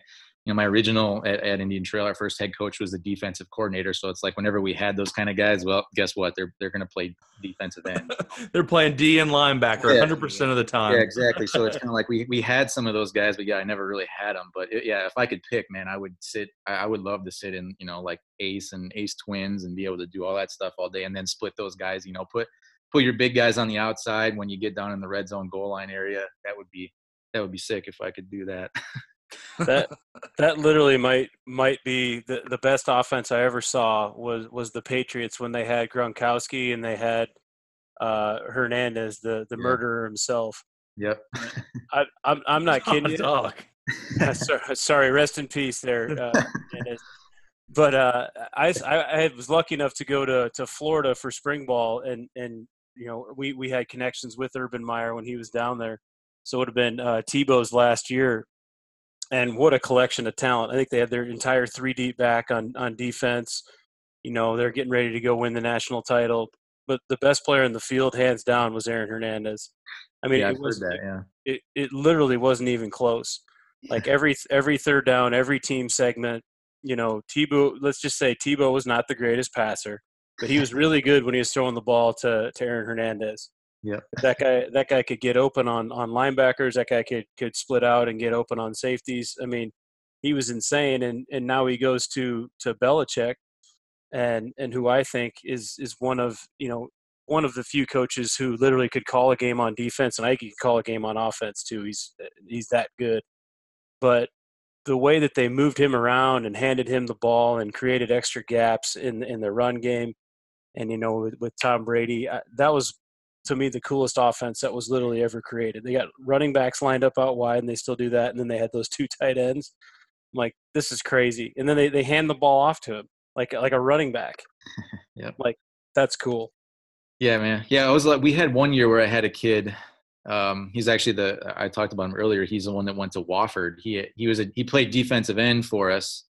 [SPEAKER 2] you know, my original at, at, Indian Trail, our first head coach was the defensive coordinator. So it's like whenever we had those kind of guys, well, guess what? They're they're going to play defensive end. [laughs]
[SPEAKER 1] they're playing D and linebacker yeah. 100% of the time.
[SPEAKER 2] Yeah, exactly. So it's kind of like we we had some of those guys, but yeah, I never really had them. But it, yeah, if I could pick, man, I would sit. I, I would love to sit in, you know, like ace and ace twins and be able to do all that stuff all day, and then split those guys. You know, put put your big guys on the outside when you get down in the red zone goal line area. That would be that would be sick if I could do that. [laughs]
[SPEAKER 3] that that literally might might be the, the best offense I ever saw was was the Patriots when they had Gronkowski and they had uh, Hernandez, the the yeah. murderer himself.
[SPEAKER 2] Yep.
[SPEAKER 3] I, am I'm, I'm not [laughs] kidding. Dog. [laughs] sorry, sorry, rest in peace there. Uh, [laughs] but uh, I, I was lucky enough to go to, to Florida for spring ball, and and you know we we had connections with Urban Meyer when he was down there. So it would have been uh, Tebow's last year and what a collection of talent. I think they had their entire three deep back on on defense. You know, they're getting ready to go win the national title. But the best player in the field, hands down, was Aaron Hernandez. I mean, yeah, it was that, yeah. it, it literally wasn't even close. Like every every third down, every team segment, you know, Tebow. Let's just say Tebow was not the greatest passer, but he was really good when he was throwing the ball to to Aaron Hernandez.
[SPEAKER 2] Yeah.
[SPEAKER 3] That guy that guy could get open on on linebackers, that guy could could split out and get open on safeties. I mean, he was insane and and now he goes to to Belichick and and who I think is is one of, you know, one of the few coaches who literally could call a game on defense, and I could call a game on offense too. He's he's that good. But the way that they moved him around and handed him the ball and created extra gaps in in the run game, and you know with, with Tom Brady, that was to me the coolest offense that was literally ever created. They got running backs lined up out wide, and they still do that, and then they had those two [laughs] tight ends. I'm like this is crazy, and then they they hand the ball off to him like like a running back. [laughs]
[SPEAKER 2] yeah,
[SPEAKER 3] like that's cool.
[SPEAKER 2] Yeah, man. Yeah, I was like, we had one year where I had a kid. Um, he's actually the I talked about him earlier. He's the one that went to Wofford. He he was a he played defensive end for us.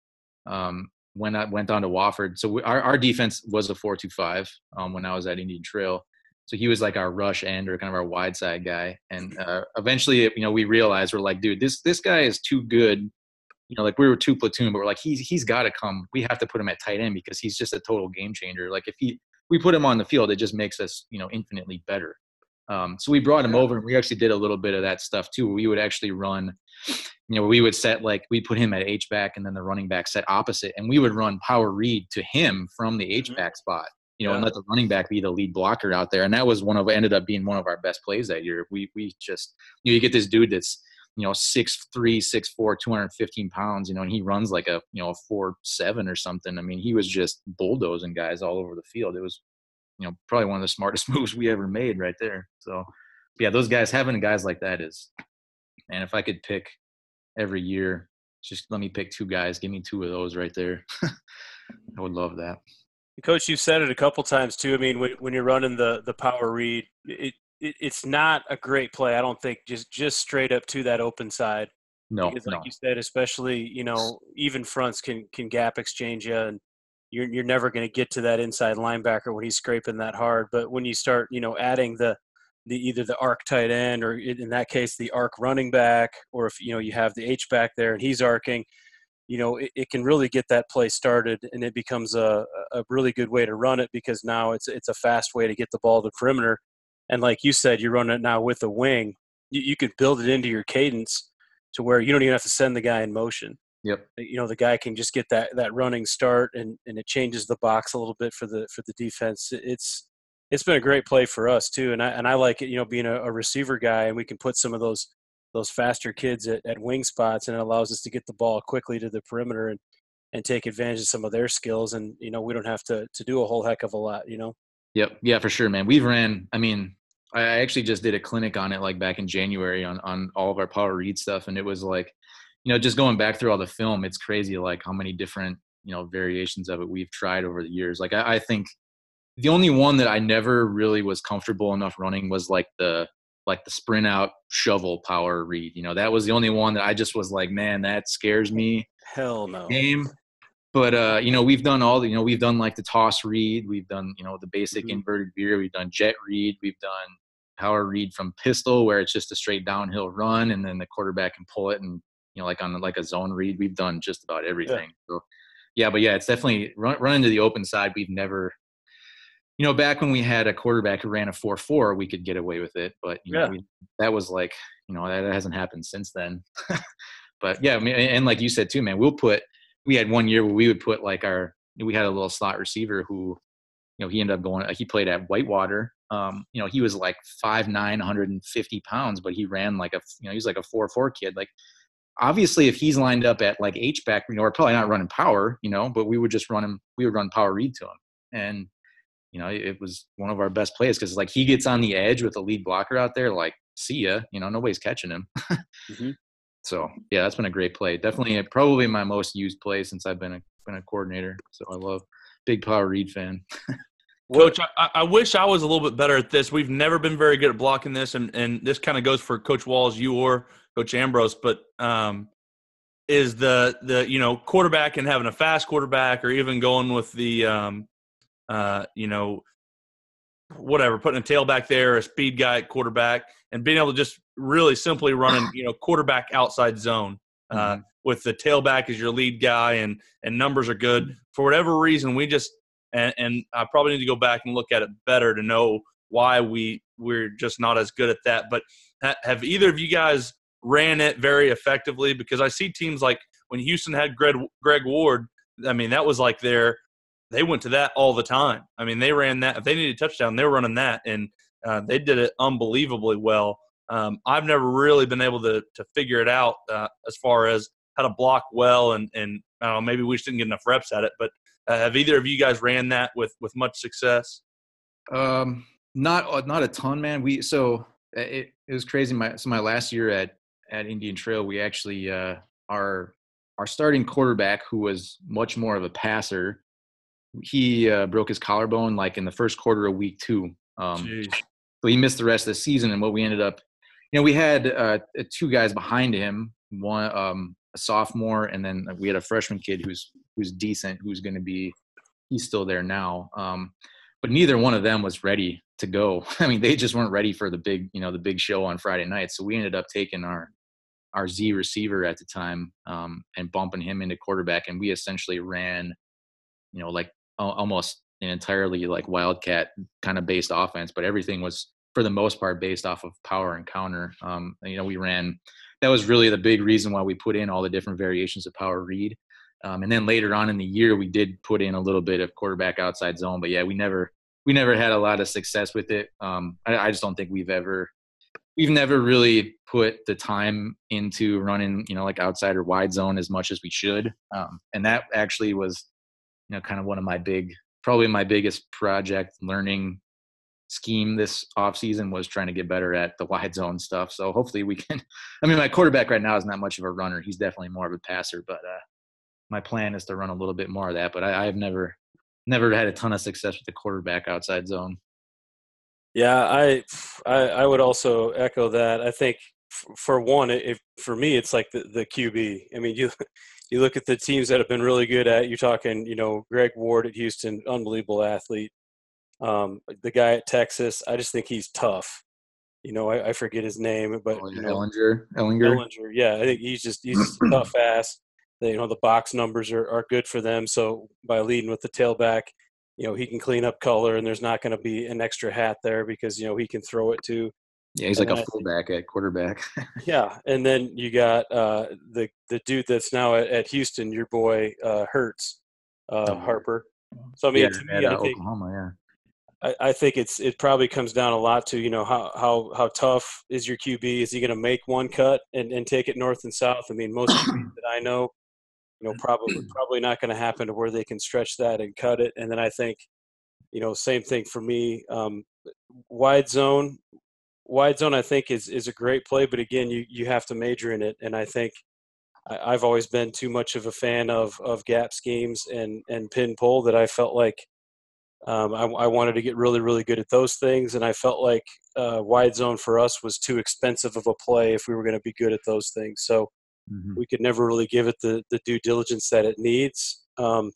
[SPEAKER 2] Um, when I went on to Wofford, so we, our our defense was a four two five. Um, when I was at Indian Trail, so he was like our rush end or kind of our wide side guy. And uh, eventually, you know, we realized we're like, dude, this this guy is too good. You know, like we were two platoon, but we're like, he's he's got to come. We have to put him at tight end because he's just a total game changer. Like if he we put him on the field, it just makes us, you know, infinitely better. Um, so we brought him over, and we actually did a little bit of that stuff too. We would actually run, you know, we would set like we put him at H back, and then the running back set opposite, and we would run power read to him from the H back mm-hmm. spot, you know, yeah. and let the running back be the lead blocker out there. And that was one of ended up being one of our best plays that year. We we just you know you get this dude that's you know six three six four 215 pounds you know and he runs like a you know a four seven or something i mean he was just bulldozing guys all over the field it was you know probably one of the smartest [laughs] moves we ever made right there so yeah those guys having guys like that is and if i could pick every year just let me pick two guys give me two of those right there [laughs] i would love that
[SPEAKER 3] coach you've said it a couple times too i mean when, when you're running the the power read it, it, it's not a great play. I don't think just just straight up to that open side.
[SPEAKER 2] No,
[SPEAKER 3] because
[SPEAKER 2] like
[SPEAKER 3] no. you said, especially you know even fronts can can gap exchange you, and you're you're never going to get to that inside linebacker when he's scraping that hard. But when you start you know adding the the either the arc tight end or in that case the arc running back, or if you know you have the H back there and he's arcing, you know it, it can really get that play started, and it becomes a a really good way to run it because now it's it's a fast way to get the ball to the perimeter and like you said, you run it now with a wing. You, you could build it into your cadence to where you don't even have to send the guy in motion.
[SPEAKER 2] Yep.
[SPEAKER 3] Uh, you know, the guy can just get that that running start, and and it changes the box a little bit for the for the defense. It's it's been a great play for us too, and I and I like it. You know, being a, a receiver guy, and we can put some of those those faster kids at, at wing spots, and it allows us to get the ball quickly to the perimeter and and take advantage of some of their skills. And you know, we don't have to to do a whole heck of a lot. You know.
[SPEAKER 2] Yep. Yeah, for sure, man. We've ran. I mean, I actually just did a clinic on it like back in January on on all of our power read stuff, and it was like, you know, just going back through all the film, it's crazy like how many different you know variations of it we've tried over the years. Like I, I think the only one that I never really was comfortable enough running was like the like the sprint out shovel power read. You know, that was the only one that I just was like, man, that scares me.
[SPEAKER 3] Hell no.
[SPEAKER 2] Game but uh, you know we've done all the you know we've done like the toss read we've done you know the basic mm-hmm. inverted veer we've done jet read we've done power read from pistol where it's just a straight downhill run and then the quarterback can pull it and you know like on like a zone read we've done just about everything yeah. so yeah but yeah it's definitely run, run into the open side we've never you know back when we had a quarterback who ran a 4-4 we could get away with it but you yeah. know we, that was like you know that hasn't happened since then. [laughs] But yeah I mean, and like you said too man we'll put we had one year where we would put like our we had a little slot receiver who you know he ended up going he played at whitewater. Um, you know he was like five nine, hundred and fifty pounds but he ran like a you know he was like a 4-4 kid. Like obviously if he's lined up at like h back you know we're probably not running power you know but we would just run him we would run power read to him. And you know it was one of our best plays because like he gets on the edge with a lead blocker out there like see ya you know nobody's catching him [laughs] mm-hmm. So yeah, that's been a great play. Definitely, probably my most used play since I've been a been a coordinator. So I love big power read fan. [laughs]
[SPEAKER 1] Coach, I, I, wish I was a little bit better at this. We've never been very good at blocking this, and and this kind of goes for Coach Walls, you or Coach Ambrose. But um, is the the you know quarterback and having a fast quarterback, or even going with the um, uh, you know whatever, putting a tailback there, a speed guy at quarterback, and being able to just really simply running, [coughs] you know, quarterback outside zone uh, mm-hmm. with the tailback as your lead guy, and and numbers are good. Mm-hmm. For whatever reason, we just and, and I probably need to go back and look at it better to know why we we're just not as good at that. But have either of you guys ran it very effectively? Because I see teams like when Houston had Greg Greg Ward. I mean, that was like their they went to that all the time. I mean, they ran that. If they needed a touchdown, they were running that, and uh, they did it unbelievably well. Um, I've never really been able to to figure it out uh, as far as how to block well, and and I don't know, maybe we just didn't get enough reps at it. But uh, have either of you guys ran that with with much success?
[SPEAKER 2] Um, not uh, not a ton, man. We so it, it was crazy. My so my last year at at Indian Trail, we actually uh, our our starting quarterback, who was much more of a passer, he uh, broke his collarbone like in the first quarter of week two. Um, so he missed the rest of the season. And what we ended up, you know, we had uh, two guys behind him, one um, a sophomore, and then we had a freshman kid who's who's decent, who's going to be, he's still there now. Um, but neither one of them was ready to go. [laughs] I mean, they just weren't ready for the big, you know, the big show on Friday night. So we ended up taking our our Z receiver at the time um, and bumping him into quarterback, and we essentially ran, you know, like almost an entirely like wildcat kind of based offense, but everything was for the most part based off of power and counter. Um, and, you know, we ran. That was really the big reason why we put in all the different variations of power read. Um, and then later on in the year, we did put in a little bit of quarterback outside zone, but yeah, we never we never had a lot of success with it. Um, I, I, just don't think we've ever we've never really put the time into running you know like outside or wide zone as much as we should. Um, and that actually was you know kind of one of my big probably my biggest project learning scheme this off season was trying to get better at the wide zone stuff. So hopefully we can. [laughs] I mean, my quarterback right now is not much of a runner. He's definitely more of a passer, but uh, my plan is to run a little bit more of that. But I, I've never never had a ton of success with the quarterback outside zone.
[SPEAKER 3] Yeah, I I, I would also echo that. I think for one, if for me, it's like the, the QB. I mean, you [laughs] you look at the teams that have been really good at. You're talking, you know, Greg Ward at Houston, unbelievable athlete. Um, the guy at Texas, I just think he's tough. You know, I, I forget his name, but
[SPEAKER 2] oh,
[SPEAKER 3] you know,
[SPEAKER 2] Ehlinger,
[SPEAKER 3] Ehlinger, Ehlinger. Yeah, I think he's just he's just [clears throat] tough ass. They, you know, the box numbers are, are good for them. So by leading with the tailback, you know, he can clean up color, and there's not going to be an extra hat there because you know he can throw it too.
[SPEAKER 2] Yeah, he's and like a fullback at quarterback. [laughs]
[SPEAKER 3] yeah, and then you got uh, the the dude that's now at, at Houston, your boy uh, Hurts, uh, oh. Harper. So I mean,
[SPEAKER 2] yeah,
[SPEAKER 3] to
[SPEAKER 2] me, I think, Oklahoma,
[SPEAKER 3] yeah. I, I, think it's it probably comes down a lot to you know how how how tough is your QB? Is he going to make one cut and, and take it north and south? I mean, most [coughs] that I know, you know, probably [coughs] probably not going to happen to where they can stretch that and cut it. And then I think, you know, same thing for me. Um, wide zone, wide zone, I think is is a great play, but again, you you have to major in it, and I think I, have always been too much of a fan of of gap schemes and and pin pull that I felt like um, I, I, wanted to get really really good at those things, and I felt like uh, wide zone for us was too expensive of a play if we were going to be good at those things. So mm-hmm. we could never really give it the the due diligence that it needs. Um,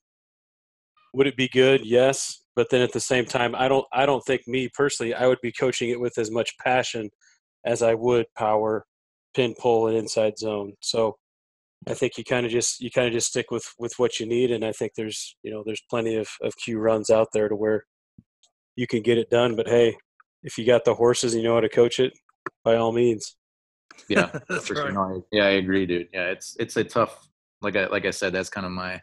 [SPEAKER 3] would it be good? Yes but then at the same time i don't i don't think me personally i would be coaching it with as much passion as i would power pin pull and inside zone so i think you kind of just you kind of just stick with with what you need and i think there's you know there's plenty of of q runs out there to where you can get it done but hey if you got the horses and you know how to coach it by all means
[SPEAKER 2] yeah [laughs] for right. sure. yeah i agree dude yeah it's it's a tough like i like i said that's kind of my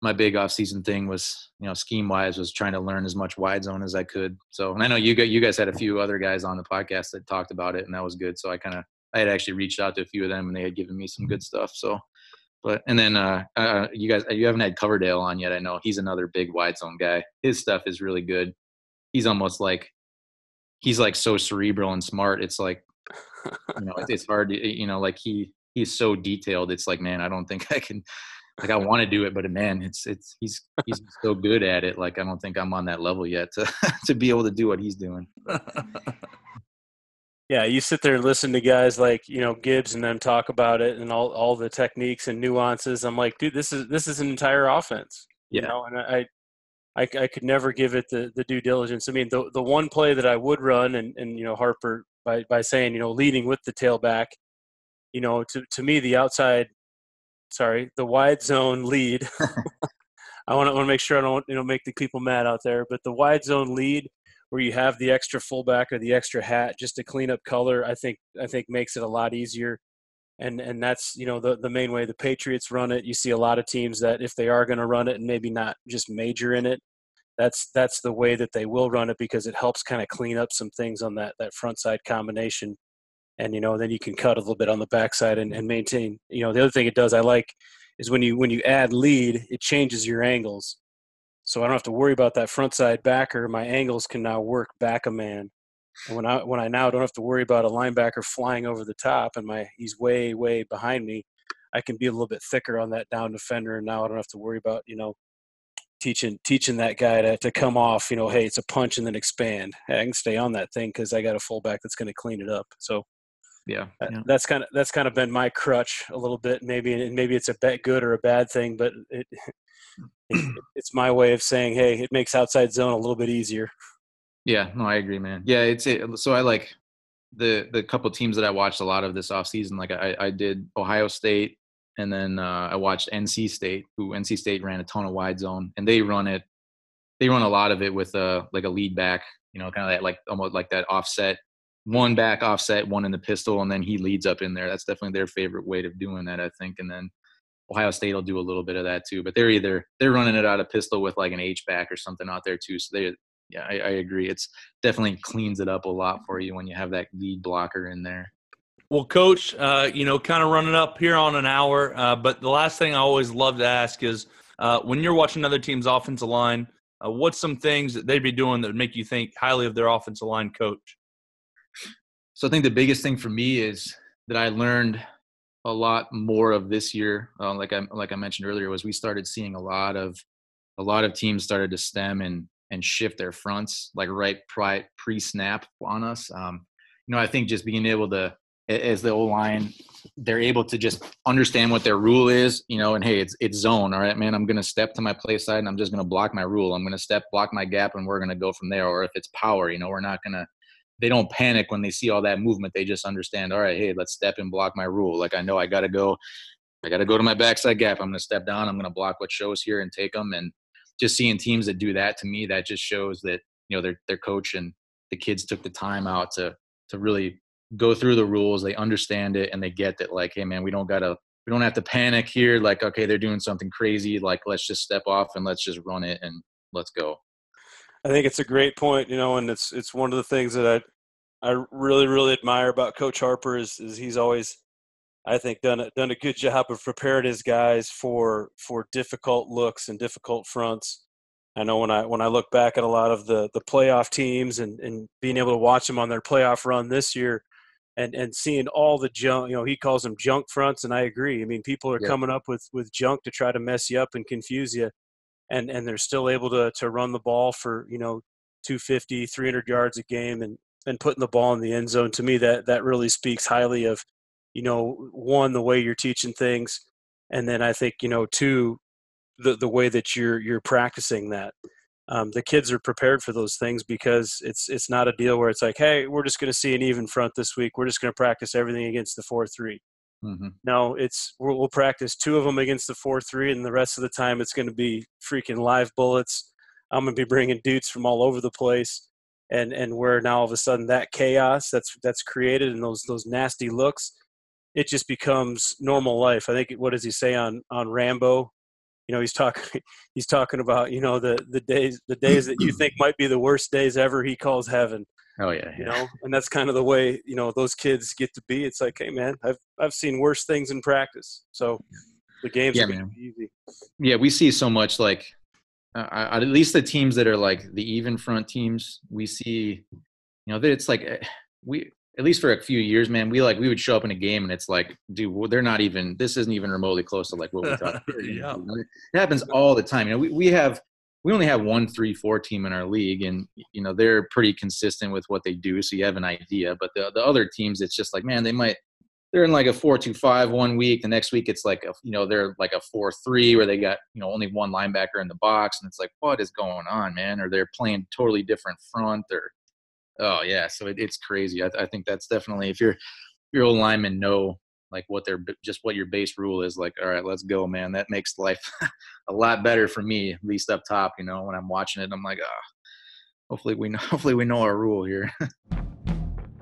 [SPEAKER 2] my big off season thing was, you know, scheme wise was trying to learn as much wide zone as I could. So, and I know you got, you guys had a few other guys on the podcast that talked about it and that was good. So I kind of, I had actually reached out to a few of them and they had given me some good stuff. So, but, and then, uh, uh you guys, you haven't had Coverdale on yet. I know he's another big wide zone guy. His stuff is really good. He's almost like, he's like so cerebral and smart. It's like, you know, it's hard to, you know, like he, he's so detailed. It's like, man, I don't think I can, like I want to do it, but man, it's it's he's he's [laughs] so good at it. Like I don't think I'm on that level yet to [laughs] to be able to do what he's doing. [laughs]
[SPEAKER 3] yeah, you sit there and listen to guys like you know Gibbs and them talk about it and all all the techniques and nuances. I'm like, dude, this is this is an entire offense.
[SPEAKER 2] Yeah.
[SPEAKER 3] You know, and I. I, I could never give it the, the due diligence. I mean, the the one play that I would run, and, and you know Harper by, by saying you know leading with the tailback, you know to, to me the outside sorry, the wide zone lead. [laughs] [laughs] I want to want to make sure I don't you know make the people mad out there, but the wide zone lead where you have the extra fullback or the extra hat just to clean up color, I think I think makes it a lot easier. and and that's you know the the main way the Patriots run it. You see a lot of teams that if they are going to run it and maybe not just major in it, that's that's the way that they will run it because it helps kind of clean up some things on that that front side combination, and you know then you can cut a little bit on the backside and, and maintain. You know the other thing it does I like is when you when you add lead, it changes your angles. So I don't have to worry about that front side backer. My angles can now work back a man and when I when I now don't have to worry about a linebacker flying over the top and my he's way way behind me, I can be a little bit thicker on that down defender. And now I don't have to worry about you know teaching teaching that guy to, to come off. You know, hey, it's a punch and then expand. I can stay on that thing because I got a fullback that's going to clean it up. So
[SPEAKER 2] yeah, yeah,
[SPEAKER 3] that's kind of that's kind of been my crutch a little bit. Maybe and maybe it's a bet good or a bad thing, but it, [laughs] it [clears throat] it's my way of saying, hey, it makes outside zone a little bit easier.
[SPEAKER 2] Yeah, no, I agree, man. Yeah, it's it. So I like the the couple teams that I watched a lot of this off season. Like I, I did Ohio State, and then uh, I watched NC State, who NC State ran a ton of wide zone, and they run it. They run a lot of it with a like a lead back, you know, kind of that like almost like that offset, one back offset, one in the pistol, and then he leads up in there. That's definitely their favorite way of doing that, I think. And then Ohio State will do a little bit of that too, but they're either they're running it out of pistol with like an H back or something out there too. So they yeah, I, I agree. It's definitely cleans it up a lot for you when you have that lead blocker in there.
[SPEAKER 1] Well, coach, uh, you know, kind of running up here on an hour, uh, but the last thing I always love to ask is uh, when you're watching other team's offensive line, uh, what's some things that they'd be doing that would make you think highly of their offensive line coach?
[SPEAKER 2] So I think the biggest thing for me is that I learned a lot more of this year. Uh, like I like I mentioned earlier, was we started seeing a lot of a lot of teams started to stem and and shift their fronts like right pre snap on us. Um, you know, I think just being able to, as the O line, they're able to just understand what their rule is, you know, and hey, it's it's zone. All right, man, I'm gonna step to my play side and I'm just gonna block my rule. I'm gonna step, block my gap, and we're gonna go from there. Or if it's power, you know, we're not gonna. They don't panic when they see all that movement. They just understand. All right, hey, let's step and block my rule. Like I know I gotta go. I gotta go to my backside gap. I'm gonna step down. I'm gonna block what shows here and take them. And just seeing teams that do that to me, that just shows that you know their their coach and the kids took the time out to to really go through the rules. They understand it and they get that like, hey man, we don't gotta we don't have to panic here. Like, okay, they're doing something crazy. Like, let's just step off and let's just run it and let's go.
[SPEAKER 3] I think it's a great point, you know, and it's it's one of the things that I I really really admire about Coach Harper is is he's always I think done a, done a good job of preparing his guys for for difficult looks and difficult fronts. I know when I when I look back at a lot of the the playoff teams and and being able to watch them on their playoff run this year, and and seeing all the junk, you know, he calls them junk fronts, and I agree. I mean, people are coming up with with junk to try to mess you up and confuse you, and and they're still able to to run the ball for you know 250, 300 yards a game, and and putting the ball in the end zone. To me, that that really speaks highly of you know one the way you're teaching things and then i think you know two the the way that you're you're practicing that um, the kids are prepared for those things because it's it's not a deal where it's like hey we're just going to see an even front this week we're just going to practice everything against the 4-3 mm-hmm. no it's we'll, we'll practice two of them against the 4-3 and the rest of the time it's going to be freaking live bullets i'm going to be bringing dudes from all over the place and and where now all of a sudden that chaos that's that's created and those those nasty looks it just becomes normal life. I think what does he say on on Rambo? You know, he's talking [laughs] he's talking about you know the the days the days that you [clears throat] think might be the worst days ever. He calls heaven.
[SPEAKER 2] Oh yeah,
[SPEAKER 3] yeah, you know, and that's kind of the way you know those kids get to be. It's like, hey man, I've I've seen worse things in practice, so the games yeah, man. easy.
[SPEAKER 2] Yeah, we see so much like uh, at least the teams that are like the even front teams. We see, you know, that it's like eh, we at least for a few years, man, we like we would show up in a game and it's like, dude, they're not even. This isn't even remotely close to like what we thought. [laughs] yeah. It happens all the time. You know, we we have we only have one three four team in our league, and you know they're pretty consistent with what they do, so you have an idea. But the the other teams, it's just like, man, they might they're in like a four two five one week. The next week, it's like a, you know they're like a four three where they got you know only one linebacker in the box, and it's like, what is going on, man? Or they're playing totally different front, or Oh yeah, so it, it's crazy. I, I, think that's definitely if you're your old linemen know like what their just what your base rule is. Like, all right, let's go, man. That makes life [laughs] a lot better for me, at least up top. You know, when I'm watching it, I'm like, oh, hopefully we know, [laughs] hopefully we know our rule here.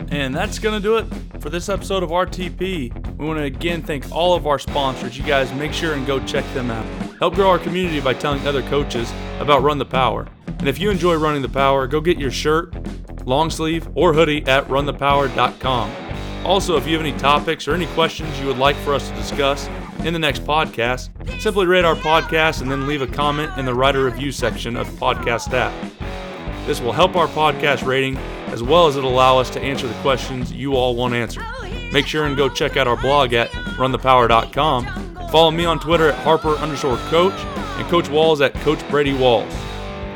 [SPEAKER 1] And that's to do it for this episode of RTP. We want to again thank all of our sponsors. You guys make sure and go check them out. Help grow our community by telling other coaches about Run the Power. And if you enjoy running the power, go get your shirt, long sleeve, or hoodie at runthepower.com. Also, if you have any topics or any questions you would like for us to discuss in the next podcast, simply rate our podcast and then leave a comment in the writer review section of the podcast app. This will help our podcast rating as well as it'll allow us to answer the questions you all want answered. Make sure and go check out our blog at runthepower.com. Follow me on Twitter at Harper underscore coach and Coach Walls at Coach Brady Walls.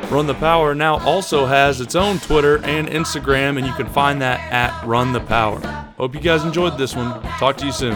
[SPEAKER 1] Run the Power now also has its own Twitter and Instagram, and you can find that at Run the Power. Hope you guys enjoyed this one. Talk to you soon.